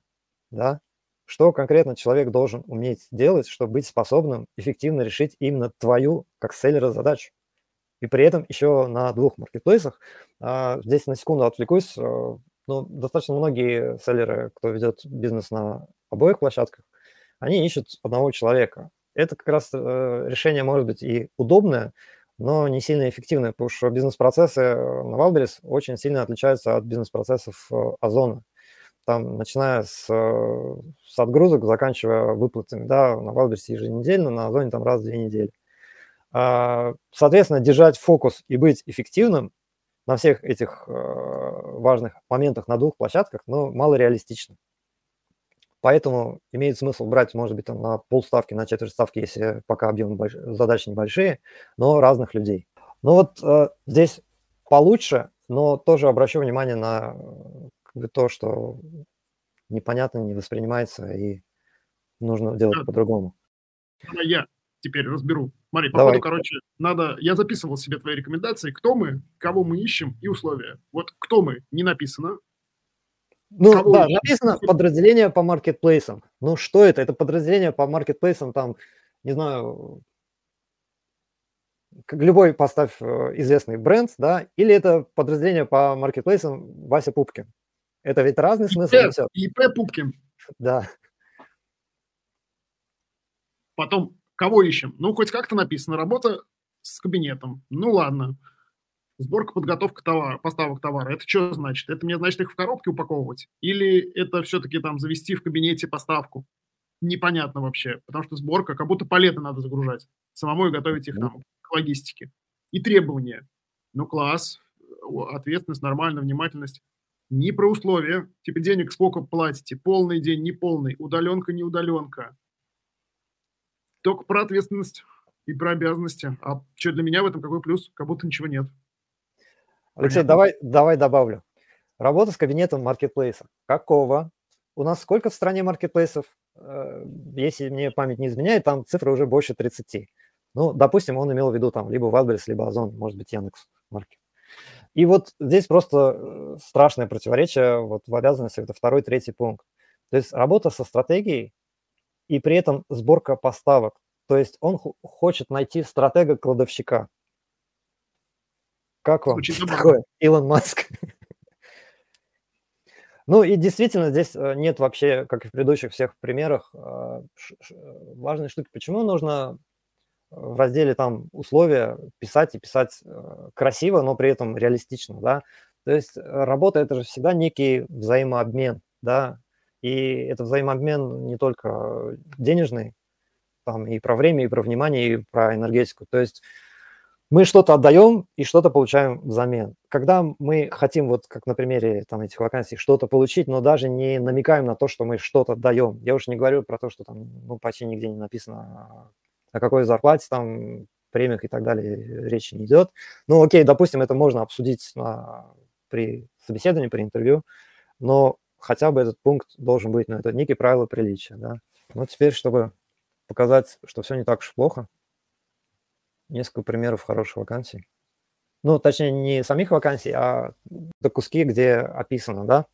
Да? Что конкретно человек должен уметь делать, чтобы быть способным эффективно решить именно твою, как селлера, задачу? И при этом еще на двух маркетплейсах. А, здесь на секунду отвлекусь. Э, ну, достаточно многие селлеры, кто ведет бизнес на обоих площадках, они ищут одного человека. Это как раз э, решение может быть и удобное, но не сильно эффективное, потому что бизнес-процессы на Wildberries очень сильно отличаются от бизнес-процессов э, Озона. Там, начиная с, э, с отгрузок, заканчивая выплатами, да, на Wildberries еженедельно, на Озоне там раз в две недели. А, соответственно, держать фокус и быть эффективным на всех этих э, важных моментах на двух площадках, но мало реалистично. Поэтому имеет смысл брать, может быть, там на полставки, на четверть ставки, если пока объемы больш... задач небольшие, но разных людей. Ну вот э, здесь получше, но тоже обращу внимание на как бы, то, что непонятно, не воспринимается и нужно делать по-другому. Я теперь разберу. Смотри, по ходу, короче, надо... Я записывал себе твои рекомендации, кто мы, кого мы ищем и условия. Вот кто мы не написано. Ну, кого да, ищем? написано подразделение по маркетплейсам. Ну, что это? Это подразделение по маркетплейсам, там, не знаю, любой поставь э, известный бренд, да, или это подразделение по маркетплейсам Вася Пупкин. Это ведь разный смысл. ИП, ИП Пупкин. Да. Потом Кого ищем? Ну, хоть как-то написано. Работа с кабинетом. Ну, ладно. Сборка, подготовка товара, поставок товара. Это что значит? Это мне значит их в коробке упаковывать? Или это все-таки там завести в кабинете поставку? Непонятно вообще. Потому что сборка, как будто палеты надо загружать. Самому и готовить их там к логистике. И требования. Ну, класс. Ответственность, нормальная, внимательность. Не про условия. Типа денег сколько платите. Полный день, не полный. Удаленка, не удаленка только про ответственность и про обязанности. А что для меня в этом какой плюс? Как будто ничего нет. Алексей, давай, давай добавлю. Работа с кабинетом маркетплейса. Какого? У нас сколько в стране маркетплейсов? Э, если мне память не изменяет, там цифры уже больше 30. Ну, допустим, он имел в виду там либо Wildberries, либо Озон, может быть, Яндекс Маркет. И вот здесь просто э, страшное противоречие вот в обязанностях, это второй, третий пункт. То есть работа со стратегией и при этом сборка поставок. То есть он хочет найти стратега-кладовщика. Как вам Звучит такое, Илон Маск? Ну и действительно здесь э, нет вообще, как и в предыдущих всех примерах, э, важной штуки. Почему нужно в разделе там условия писать и писать э, красиво, но при этом реалистично, да? То есть работа – это же всегда некий взаимообмен, да? И это взаимообмен не только денежный, там и про время, и про внимание, и про энергетику. То есть мы что-то отдаем и что-то получаем взамен. Когда мы хотим, вот как на примере там, этих вакансий, что-то получить, но даже не намекаем на то, что мы что-то даем. Я уж не говорю про то, что там ну, почти нигде не написано, о какой зарплате, там, премиях и так далее речи не идет. Ну, окей, допустим, это можно обсудить на, при собеседовании, при интервью, но хотя бы этот пункт должен быть, но это некие правила приличия, да. Ну, теперь, чтобы показать, что все не так уж плохо, несколько примеров хороших вакансий. Ну, точнее, не самих вакансий, а до куски, где описано, да.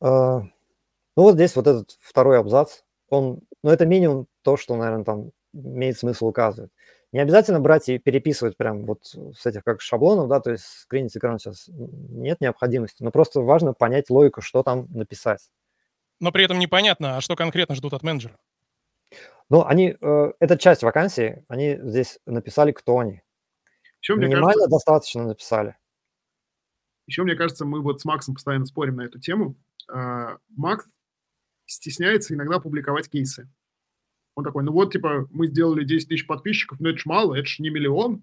А, ну, вот здесь вот этот второй абзац, он, ну, это минимум то, что, наверное, там имеет смысл указывать. Не обязательно брать и переписывать прям вот с этих как шаблонов, да, то есть скринить экран сейчас нет необходимости, но просто важно понять логику, что там написать. Но при этом непонятно, а что конкретно ждут от менеджера? Ну, они, э, это часть вакансии, они здесь написали, кто они. Еще, Минимально кажется, достаточно написали. еще, мне кажется, мы вот с Максом постоянно спорим на эту тему. А, Макс стесняется иногда публиковать кейсы. Он такой, ну вот, типа, мы сделали 10 тысяч подписчиков, но это ж мало, это ж не миллион.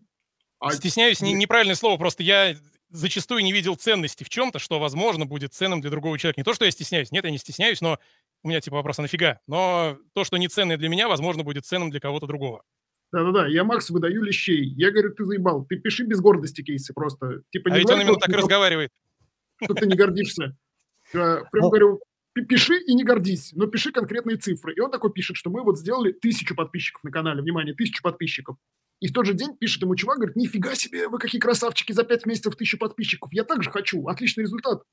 А Стесняюсь, не, неправильное слово, просто я зачастую не видел ценности в чем-то, что, возможно, будет ценным для другого человека. Не то, что я стесняюсь, нет, я не стесняюсь, но у меня типа вопрос, а нафига? Но то, что не ценное для меня, возможно, будет ценным для кого-то другого. Да-да-да, я Максу выдаю лещей. Я говорю, ты заебал, ты пиши без гордости кейсы просто. Типа, а ведь он именно так и разговаривает. Что ты не гордишься. [laughs] Прям говорю, пиши и не гордись, но пиши конкретные цифры. И он такой пишет, что мы вот сделали тысячу подписчиков на канале, внимание, тысячу подписчиков. И в тот же день пишет ему чувак, говорит, нифига себе, вы какие красавчики, за пять месяцев тысячу подписчиков. Я также хочу, отличный результат.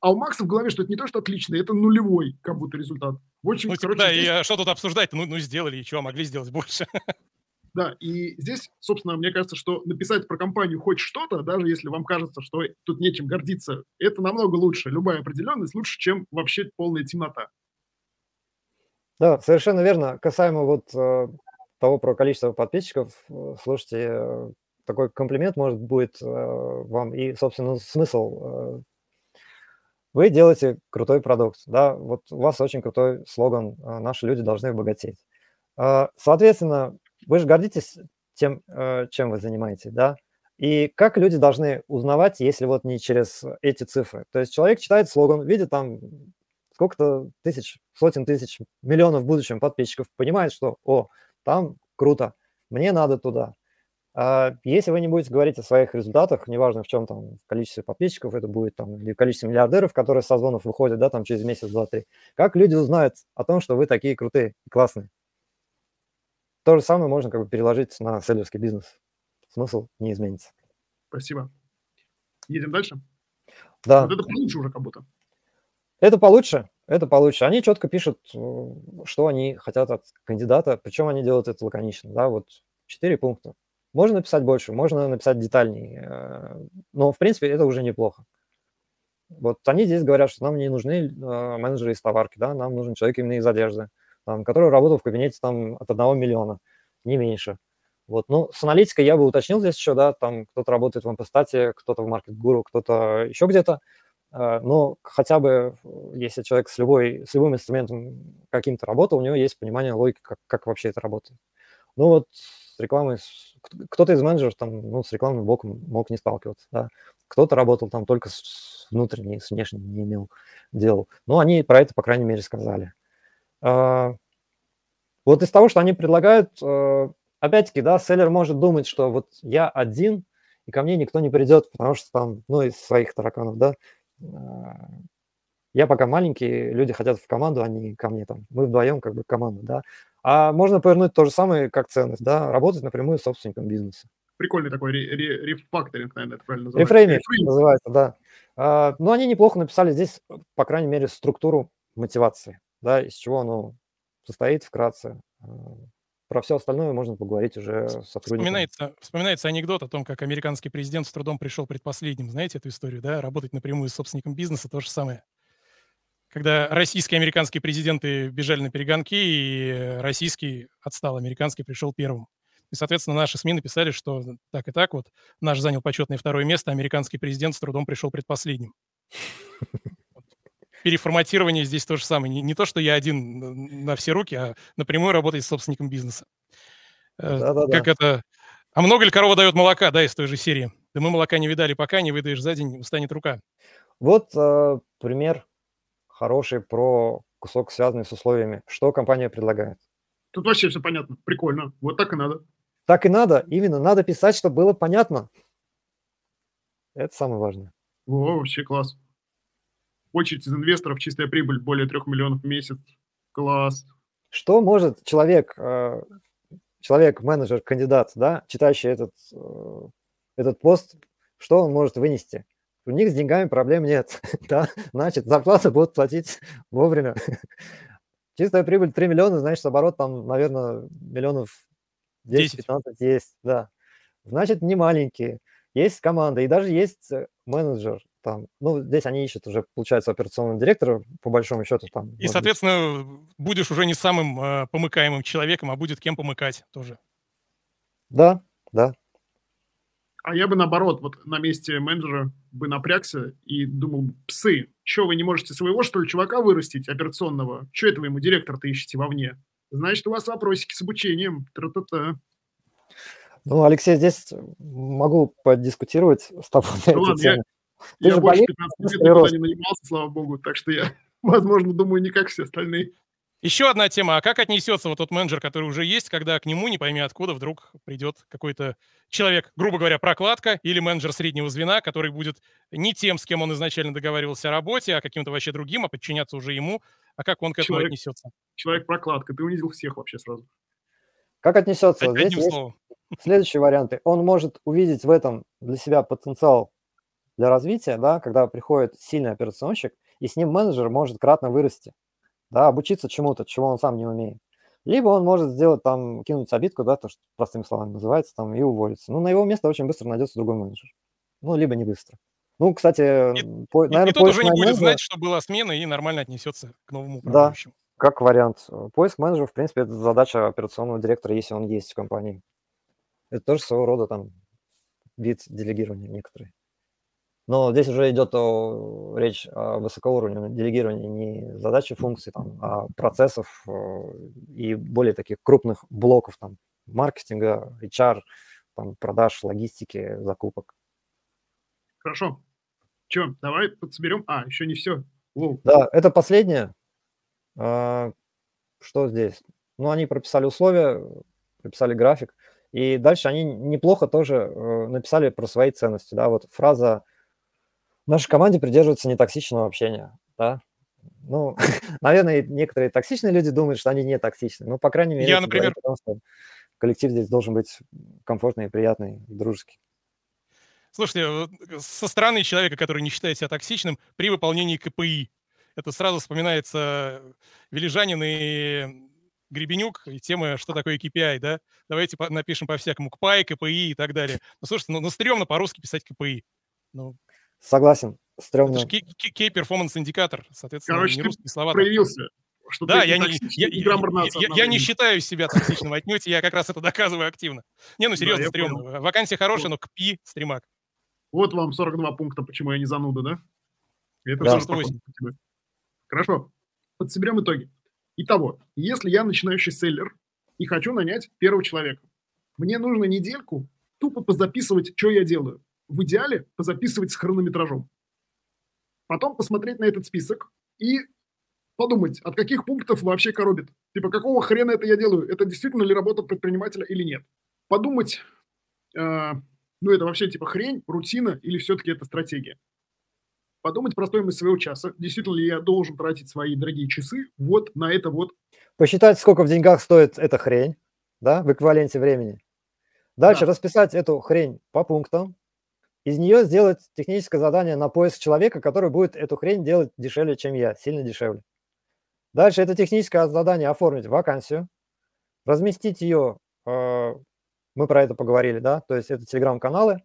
А у Макса в голове, что это не то, что отличный, это нулевой как будто результат. В общем, ну, типа, короче, да, здесь... и а что тут обсуждать? Ну, ну, сделали, и что, могли сделать больше. [laughs] Да, и здесь, собственно, мне кажется, что написать про компанию хоть что-то, даже если вам кажется, что тут нечем гордиться, это намного лучше. Любая определенность лучше, чем вообще полная темнота. Да, совершенно верно. Касаемо вот э, того про количество подписчиков, э, слушайте, э, такой комплимент может будет вам и, собственно, смысл. Вы делаете крутой продукт, да, вот у вас очень крутой слоган «Наши люди должны богатеть». Соответственно, вы же гордитесь тем, чем вы занимаетесь, да? И как люди должны узнавать, если вот не через эти цифры? То есть человек читает слоган, видит там сколько-то тысяч, сотен тысяч, миллионов в будущем подписчиков, понимает, что, о, там круто, мне надо туда. А если вы не будете говорить о своих результатах, неважно в чем там, в количестве подписчиков это будет там, или количество миллиардеров, которые со звонов выходят, да, там через месяц, два, три, как люди узнают о том, что вы такие крутые и классные? То же самое можно как бы переложить на селлерский бизнес. Смысл не изменится. Спасибо. Едем дальше? Да. Вот это получше уже как будто. Это получше, это получше. Они четко пишут, э, что они хотят от кандидата, причем они делают это лаконично, да, вот четыре пункта. Можно написать больше, можно написать детальнее, э, но, в принципе, это уже неплохо. Вот они здесь говорят, что нам не нужны э, менеджеры из товарки, да, нам нужен человек именно из одежды, там, который работал в кабинете там от одного миллиона, не меньше. Вот, ну, с аналитикой я бы уточнил здесь еще, да, там кто-то работает в Ампостате, кто-то в Market Guru, кто-то еще где-то, а, но хотя бы, если человек с, любой, с любым инструментом каким-то работал, у него есть понимание логики, как, как вообще это работает. Ну вот с рекламой, кто-то из менеджеров там, ну, с рекламным блоком мог не сталкиваться, да. Кто-то работал там только с внутренней, с внешней не имел дел. Но они про это, по крайней мере, сказали. А, вот из того, что они предлагают, э, опять-таки, да, селлер может думать, что вот я один, и ко мне никто не придет, потому что там, ну, из своих тараканов, да, а, я пока маленький, люди хотят в команду, а не ко мне там. Мы вдвоем как бы команда, да. А можно повернуть то же самое, как ценность, да, работать напрямую с собственником бизнеса. Прикольный такой рефакторинг, наверное, это правильно называется. Рефрейминг называется, да. А, но они неплохо написали здесь, по крайней мере, структуру мотивации, да, из чего оно состоит вкратце. А, про все остальное можно поговорить уже с сотрудниками. Вспоминается, вспоминается анекдот о том, как американский президент с трудом пришел предпоследним. Знаете эту историю, да? Работать напрямую с собственником бизнеса – то же самое. Когда российские и американские президенты бежали на перегонки, и российский отстал, американский пришел первым. И, соответственно, наши СМИ написали, что так и так вот, наш занял почетное второе место, американский президент с трудом пришел предпоследним [laughs] переформатирование здесь то же самое. Не, не то, что я один на все руки, а напрямую работать с собственником бизнеса. Э, Да-да-да. Как это... А много ли корова дает молока, да, из той же серии? Да мы молока не видали пока, не выдаешь за день, устанет рука. Вот э, пример хороший про кусок, связанный с условиями. Что компания предлагает? Тут вообще все понятно. Прикольно. Вот так и надо. Так и надо. Именно надо писать, чтобы было понятно. Это самое важное. О, вообще класс очередь из инвесторов, чистая прибыль более трех миллионов в месяц. Класс. Что может человек, э, человек, менеджер, кандидат, да, читающий этот, э, этот пост, что он может вынести? У них с деньгами проблем нет, [laughs] да, значит, зарплату будут платить вовремя. [laughs] Чистая прибыль 3 миллиона, значит, оборот там, наверное, миллионов 10-15 есть, да. Значит, не маленькие. Есть команда, и даже есть э, менеджер, там, ну, здесь они ищут уже, получается, операционного директора, по большому счету. Там, и, соответственно, быть. будешь уже не самым э, помыкаемым человеком, а будет кем помыкать тоже. Да, да. А я бы наоборот, вот на месте менеджера бы напрягся и думал, псы, что вы не можете своего, что ли, чувака вырастить операционного? Что это вы ему директор-то ищете вовне? Значит, у вас вопросики с обучением. Тра-та-та. Ну, Алексей, здесь могу подискутировать с тобой на Ну эту ладно, я, тему. Ты я же больше болеешь 15 лет никуда не нанимался, слава богу, так что я, [laughs] возможно, думаю не как все остальные. Еще одна тема. А как отнесется вот тот менеджер, который уже есть, когда к нему, не пойми откуда, вдруг придет какой-то человек, грубо говоря, прокладка или менеджер среднего звена, который будет не тем, с кем он изначально договаривался о работе, а каким-то вообще другим, а подчиняться уже ему. А как он к этому Человек- отнесется? Человек-прокладка, ты унизил всех вообще сразу. Как отнесется? Од- Здесь Одним есть словом. следующие варианты. Он может увидеть в этом для себя потенциал для развития, да, когда приходит сильный операционщик, и с ним менеджер может кратно вырасти, да, обучиться чему-то, чего он сам не умеет. Либо он может сделать там, кинуть обидку, да, то, что простыми словами называется, там, и уволиться. Ну, на его место очень быстро найдется другой менеджер. Ну, либо не быстро. Ну, кстати, И- по- И, наверное, и тот уже не поиск будет менеджера- знать, что была смена, и нормально отнесется к новому Да. управляющему. как вариант. Поиск менеджера, в принципе, это задача операционного директора, если он есть в компании. Это тоже своего рода там вид делегирования некоторые. Но здесь уже идет о, речь о высокоуровневом делегировании не задачи функций, там, а процессов и более таких крупных блоков там, маркетинга, HR, там, продаж, логистики, закупок. Хорошо. Че, давай подсоберем. А, еще не все. Воу. Да, это последнее. А, Что здесь? Ну, они прописали условия, прописали график, и дальше они неплохо тоже написали про свои ценности. Да, вот фраза «В нашей команде придерживаются нетоксичного общения». Да? Ну, [laughs] наверное, некоторые токсичные люди думают, что они не токсичны. Ну, по крайней мере, Я, например. о том, что коллектив здесь должен быть комфортный, приятный, дружеский. Слушайте, вот со стороны человека, который не считает себя токсичным, при выполнении КПИ, это сразу вспоминается Велижанин и Гребенюк, и тема, что такое KPI, да? Давайте напишем по-всякому КПИ, КПИ и так далее. Ну, слушайте, ну, ну стрёмно по-русски писать КПИ. Ну, Согласен, это стрёмно. же Key Performance индикатор, соответственно, Короче, не русские слова. Проявился. Что Да, я не, я, я- я- я- не считаю себя токсичным отнюдь, я как раз это доказываю активно. Не, ну Да, серьезно, я стрёмно. Вакансия хорошая, но КПИ стримак. Вот вам 42 пункта, почему я не зануда, да? Это Да. тоже 108. похоже на тебя. Хорошо. Подсоберем итоги. Итого, если я начинающий селлер и хочу нанять первого человека, мне нужно недельку тупо позаписывать, что я делаю. В идеале позаписывать с хронометражом. Потом посмотреть на этот список и подумать, от каких пунктов вообще коробит. Типа, какого хрена это я делаю? Это действительно ли работа предпринимателя или нет? Подумать, э, ну это вообще типа хрень, рутина или все-таки это стратегия? Подумать про стоимость своего часа. Действительно ли я должен тратить свои дорогие часы вот на это вот посчитать, сколько в деньгах стоит эта хрень, да, в эквиваленте времени. Дальше Да. расписать эту хрень по пунктам, из нее сделать техническое задание на поиск человека, который будет эту хрень делать дешевле, чем я, сильно дешевле. Дальше это техническое задание оформить вакансию, разместить ее, э, мы про это поговорили, да, то есть это телеграм-каналы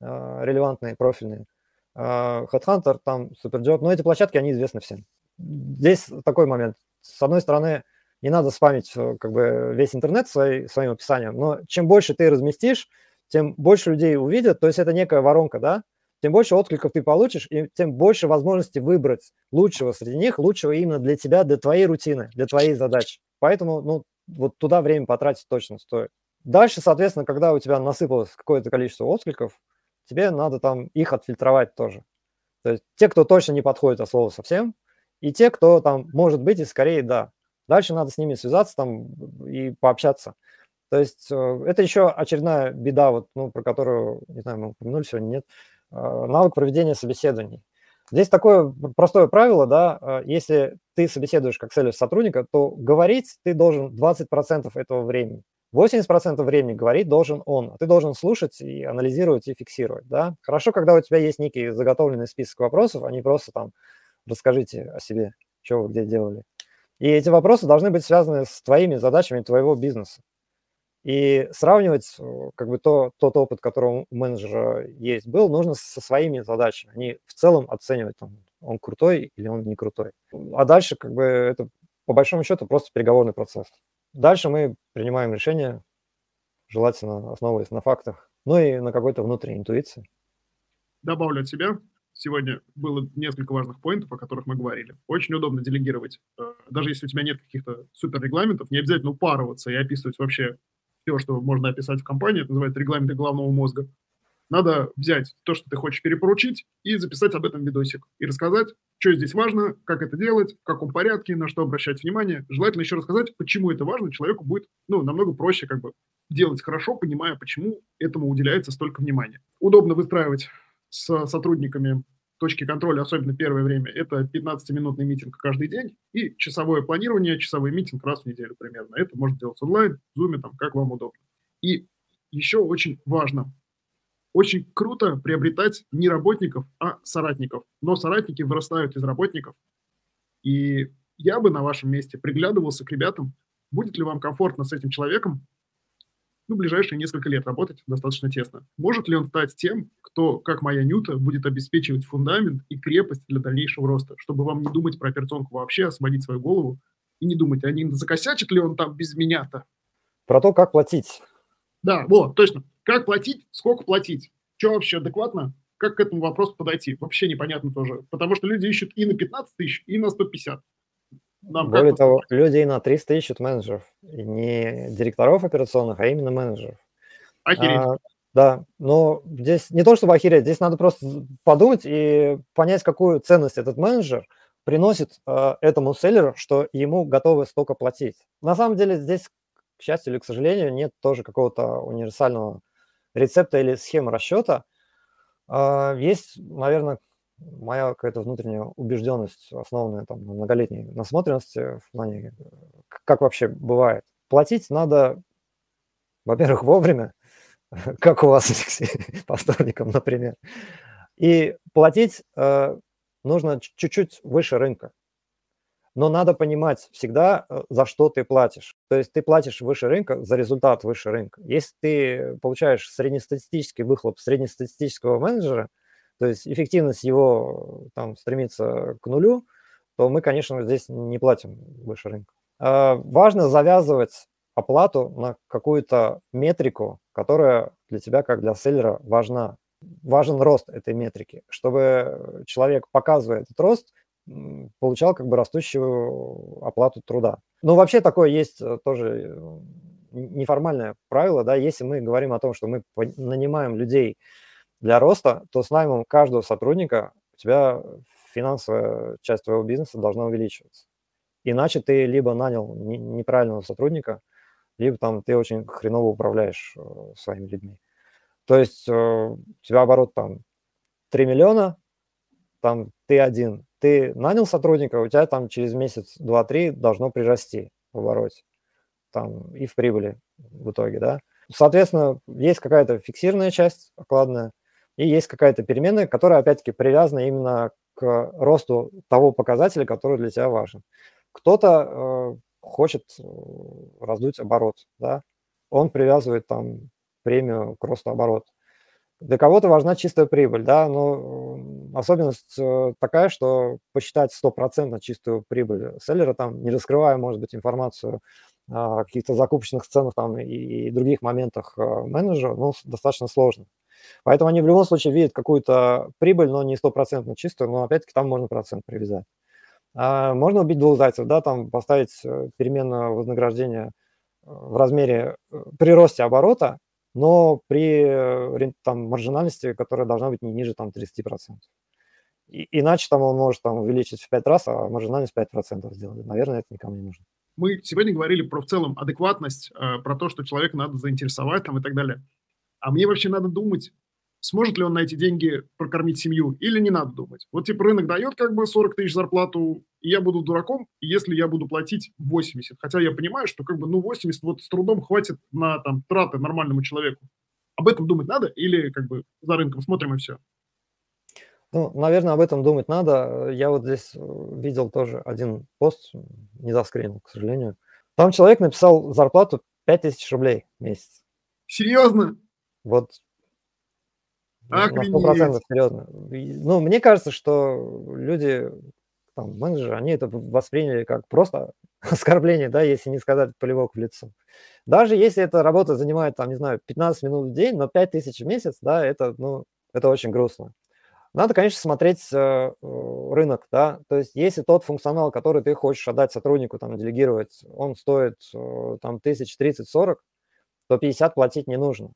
э, релевантные, профильные, э, Headhunter, там, Superjob, но эти площадки, они известны всем. Здесь такой момент. С одной стороны, не надо спамить э, как бы весь интернет своей, своим описанием, но чем больше ты разместишь, тем больше людей увидят, то есть это некая воронка, да, тем больше откликов ты получишь, и тем больше возможности выбрать лучшего среди них, лучшего именно для тебя, для твоей рутины, для твоей задачи. Поэтому, ну, вот туда время потратить точно стоит. Дальше, соответственно, когда у тебя насыпалось какое-то количество откликов, тебе надо там их отфильтровать тоже. То есть те, кто точно не подходит от слова совсем, и те, кто там может быть и скорее да. Дальше надо с ними связаться там и пообщаться. То есть э, это еще очередная беда, вот, ну, про которую, не знаю, мы упомянули сегодня, нет, э, навык проведения собеседований. Здесь такое пр- простое правило, да, э, если ты собеседуешь как селлер сотрудника, то говорить ты должен 20% этого времени. 80% времени говорить должен он, а ты должен слушать и анализировать и фиксировать, да. Хорошо, когда у тебя есть некий заготовленный список вопросов, а не просто там расскажите о себе, что вы где делали. И эти вопросы должны быть связаны с твоими задачами твоего бизнеса. И сравнивать э, как бы то, тот опыт, который у менеджера есть, был, нужно со своими задачами. Не в целом оценивать, там, он крутой или он не крутой. А дальше как бы это по большому счету просто переговорный процесс. Дальше мы принимаем решение, желательно основываясь на фактах ну и на какой-то внутренней интуиции. Добавлю от себя. Сегодня было несколько важных поинтов, о которых мы говорили. Очень удобно делегировать. Э, даже если у тебя нет каких-то супер регламентов, не обязательно упарываться и описывать вообще все, что можно описать в компании. Это называется регламенты головного мозга. Надо взять то, что ты хочешь перепоручить, и записать об этом видосик. И рассказать, что здесь важно, как это делать, в каком порядке, на что обращать внимание. Желательно еще рассказать, почему это важно. Человеку будет ну, намного проще как бы делать хорошо, понимая, почему этому уделяется столько внимания. Удобно выстраивать с сотрудниками точки контроля, особенно первое время, это 15-минутный митинг каждый день и часовое планирование, часовой митинг раз в неделю примерно. Это можно делать онлайн, в Zoom, там, как вам удобно. И еще очень важно, очень круто приобретать не работников, а соратников. Но соратники вырастают из работников. И я бы на вашем месте приглядывался к ребятам, будет ли вам комфортно с этим человеком ну, ближайшие несколько лет работать достаточно тесно. Может ли он стать тем, кто, как моя Нюта, будет обеспечивать фундамент и крепость для дальнейшего роста, чтобы вам не думать про операционку вообще, освободить свою голову и не думать, а не закосячит ли он там без меня-то? Про то, как платить. Да, вот, точно. Как платить, сколько платить, что вообще адекватно, как к этому вопросу подойти, вообще непонятно тоже. Потому что люди ищут и на 15 тысяч, и на 150. Нам Более того, люди и на 300 ищут менеджеров. И не директоров операционных, а именно менеджеров. Охереть. А, да, но здесь не то, чтобы охереть, здесь надо просто подумать и понять, какую ценность этот менеджер приносит э, этому селлеру, что ему готовы столько платить. На самом деле здесь, к счастью или к сожалению, нет тоже какого-то универсального рецепта или схемы расчета. А, есть, наверное, моя какая-то внутренняя убежденность, основанная там, на многолетней насмотренности в плане, как вообще бывает. Платить надо, во-первых, вовремя, [laughs] как у вас, [laughs] Алексей, [laughs] по вторникам, например. И платить э, нужно чуть-чуть выше рынка но надо понимать всегда, э, за что ты платишь. То есть ты платишь выше рынка за результат выше рынка. Если ты получаешь среднестатистический выхлоп среднестатистического менеджера, то есть эффективность его там стремится к нулю, то мы, конечно, здесь не платим выше рынка. А, важно завязывать оплату на какую-то метрику, которая для тебя, как для селлера, важна. Важен рост этой метрики, чтобы человек, показывая этот рост, получал как бы растущую оплату труда. Ну, вообще такое есть э, тоже э, неформальное правило, да, если мы говорим о том, что мы нанимаем людей для роста, то с наймом каждого сотрудника у тебя финансовая часть твоего бизнеса должна увеличиваться. Иначе ты либо нанял неправильного сотрудника, либо там ты очень хреново управляешь э, своими людьми. То есть у тебя оборот там 3 миллиона, там ты один, ты нанял сотрудника, у тебя там через месяц, два, три должно прирасти в обороте там, и в прибыли в итоге, да. Соответственно, есть какая-то фиксированная часть окладная, и есть какая-то переменная, которая, опять-таки, привязана именно к росту того показателя, который для тебя важен. Кто-то э, хочет э, раздуть оборот, да, он привязывает там премию к росту оборота. Для кого-то важна чистая прибыль, да, но особенность э, такая, что посчитать стопроцентно чистую прибыль селлера, там, не раскрывая, может быть, информацию о каких-то закупочных ценах там и, других моментах э, менеджера, ну, достаточно сложно. Поэтому они в любом случае видят какую-то прибыль, но не стопроцентно чистую, но опять-таки там можно процент привязать. А можно убить двух зайцев, да, там поставить э, переменное вознаграждение в размере при росте оборота но при э, там, маржинальности, которая должна быть не ниже там, 30%. И, иначе там он может там, увеличить в 5 раз, а маржинальность 5% сделать. Наверное, это никому не нужно. Мы сегодня говорили про в целом адекватность, э, про то, что человека надо заинтересовать там, и так далее. А мне вообще надо думать, сможет ли он на эти деньги прокормить семью или не надо думать. Вот типа рынок дает как бы 40 тысяч зарплату, и я буду дураком, если я буду платить 80. Хотя я понимаю, что как бы ну 80 вот с трудом хватит на там траты нормальному человеку. Об этом думать надо или как бы за рынком смотрим и все? Ну, наверное, об этом думать надо. Я вот здесь э, видел тоже один пост, не заскринил, к сожалению. Там человек написал зарплату 5000 рублей в месяц. Серьезно? Вот Охренеть. на 100% серьезно. Ну, мне кажется, что люди, там, менеджеры, они это восприняли как просто [laughs] оскорбление, да, если не сказать плевок в лицо. Даже если эта работа занимает, там, не знаю, 15 минут в день, но 5 тысяч в месяц, да, это, ну, это очень грустно. Надо, конечно, смотреть э, рынок, да, то есть если тот функционал, который ты хочешь отдать сотруднику, там, делегировать, он стоит э, там тысяч 30-40, то 50 платить не нужно.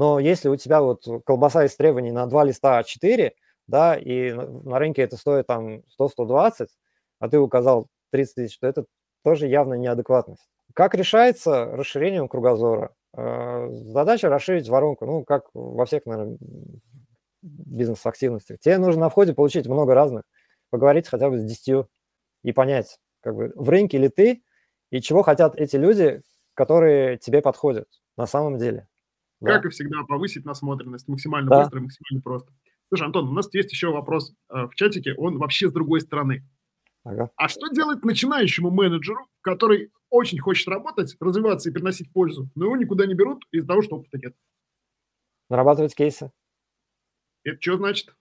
Но если у тебя вот колбаса из требований на 2 листа А4, да, и на рынке это стоит там 100-120, а ты указал 30 тысяч, то это тоже явно неадекватность. Как решается расширением кругозора? Э, задача расширить воронку, ну, как во всех, наверное, бизнес-активностях. Тебе нужно на входе получить много разных, поговорить хотя бы с 10 и понять, как бы в рынке ли ты, и чего хотят эти люди, которые тебе подходят на самом деле. Как и всегда, повысить насмотренность максимально да. быстро и максимально просто. Слушай, Антон, у нас есть еще вопрос э, в чатике, он вообще с другой стороны. Ага. А что делать начинающему менеджеру, который очень хочет работать, развиваться и приносить пользу, но его никуда не берут из-за того, что опыта нет? Нарабатывать кейсы. Это что значит?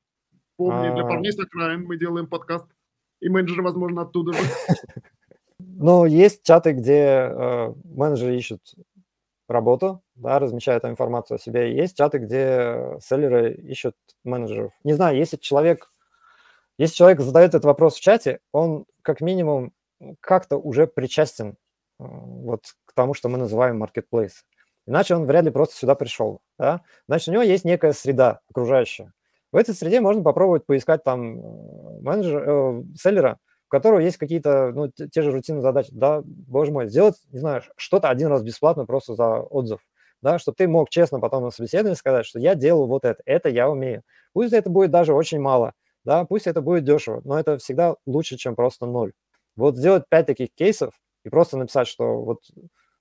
Помни, для а. парней с окраин мы делаем подкаст. И менеджеры, возможно, оттуда же. [laughs] Ну, есть чаты, где э, менеджеры ищут работу, да, размещают там информацию о себе. Есть чаты, где селлеры ищут менеджеров. Не знаю, если человек, если человек задает этот вопрос в чате, он как минимум как-то уже причастен э, вот к тому, что мы называем marketplace. Иначе он вряд ли просто сюда пришел. Да? Значит, у него есть некая среда окружающая. В этой среде можно попробовать поискать там э, менеджера, э, селлера, у которого есть какие-то, ну, те же рутинные задачи. Да, боже мой, сделать, не знаю, что-то один раз бесплатно просто за отзыв. Да, чтобы ты мог честно потом на собеседовании сказать, что я делал вот это, это я умею. Пусть это будет даже очень мало, да, пусть это будет дешево, но это всегда лучше, чем просто ноль. Вот сделать пять таких кейсов и просто написать, что вот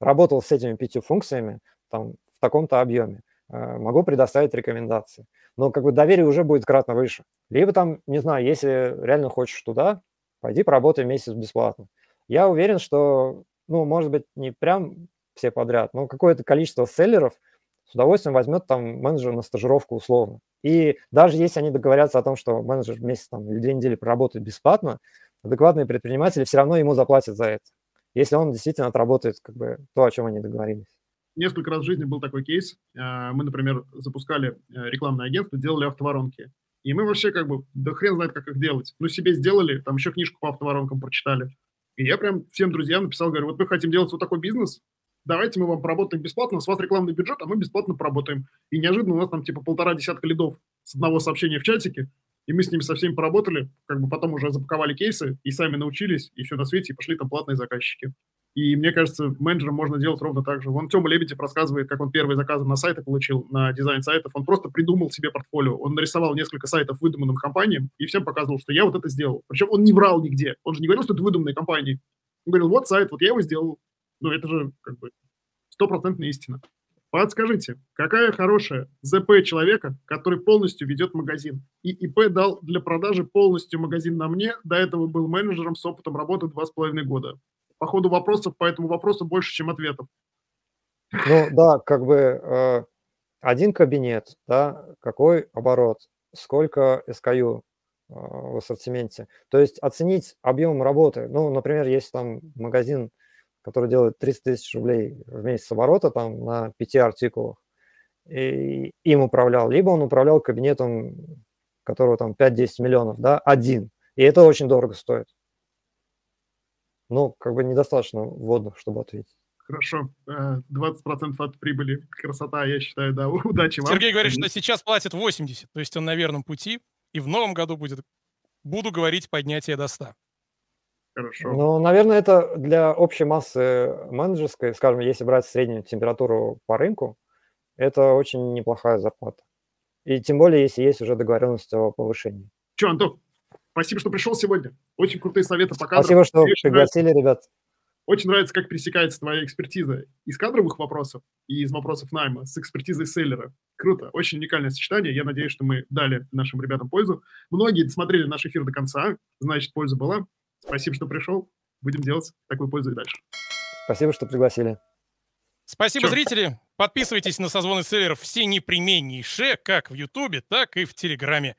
работал с этими пятью функциями там, в таком-то объеме, э, могу предоставить рекомендации. Но как бы доверие уже будет кратно выше. Либо там, не знаю, если реально хочешь туда, пойди поработай месяц бесплатно. Я уверен, что, ну, может быть, не прям все подряд, но какое-то количество селлеров с удовольствием возьмет там менеджер на стажировку условно. И даже если они договорятся о том, что менеджер месяц там, или две недели проработает бесплатно, адекватные предприниматели все равно ему заплатят за это, если он действительно отработает как бы то, о чем они договорились. Несколько раз в жизни был такой кейс. А, мы, например, запускали э, рекламное агентство, делали автоворонки. И мы вообще как бы, да хрен знает, как их делать. Ну, себе сделали, там еще книжку по автоворонкам прочитали. И я прям всем друзьям написал, говорю, вот мы хотим делать вот такой бизнес, давайте мы вам поработаем бесплатно, с вас рекламный бюджет, а мы бесплатно поработаем. И неожиданно у нас там типа полтора десятка лидов с одного сообщения в чатике, и мы с ними со всеми поработали, как бы потом уже запаковали кейсы и сами научились, и все на свете, и пошли там платные заказчики. И мне кажется, менеджером можно делать ровно так же. Вон Тёма Лебедев рассказывает, как он первые заказы на сайты получил, на дизайн сайтов. Он просто придумал себе портфолио. Он нарисовал несколько сайтов выдуманным компаниям и всем показывал, что я вот это сделал. Причем он не врал нигде. Он же не говорил, что это выдуманные компании. Он говорил, вот сайт, вот я его сделал. Ну, это же как бы стопроцентная истина. Подскажите, какая хорошая ЗП человека, который полностью ведет магазин? И ИП дал для продажи полностью магазин на мне, до этого был менеджером с опытом работы два с половиной года по ходу вопросов по этому вопросу больше, чем ответов. Ну да, как бы э, один кабинет, да, какой оборот, сколько SKU э, в ассортименте. То есть оценить объем работы. Ну, например, есть там магазин, который делает 300 тысяч рублей в месяц оборота там на пяти артикулах, и им управлял, либо он управлял кабинетом, которого там 5-10 миллионов, да, один. И это очень дорого стоит. Ну, как бы недостаточно вводных, чтобы ответить. Хорошо. 20% э, от прибыли. Красота, я считаю, да. [laughs] Удачи вам. Сергей говорит, что сейчас платит 80, то есть он на верном пути, и в новом году будет, буду говорить, поднятие до 100. Хорошо. Ну, наверное, это для общей массы менеджерской, скажем, если брать среднюю температуру по рынку, это очень неплохая зарплата. И тем более, если есть уже договоренность о повышении. Че, Антон, Спасибо, что пришел сегодня. Очень крутые советы по кадрам. Спасибо, что пригласили, ребят. Очень нравится, как пересекается твоя экспертиза из кадровых вопросов и из вопросов найма с экспертизой селлера. Круто, очень уникальное сочетание. Я надеюсь, что мы дали нашим ребятам пользу. Многие смотрели наш эфир до конца, значит, польза была. Спасибо, что пришел. Будем делать такую пользу и дальше. Спасибо, что пригласили. Спасибо, Все. зрители. Подписывайтесь на созвоны селлеров все непременнейшие, как в Ютубе, так и в Телеграме.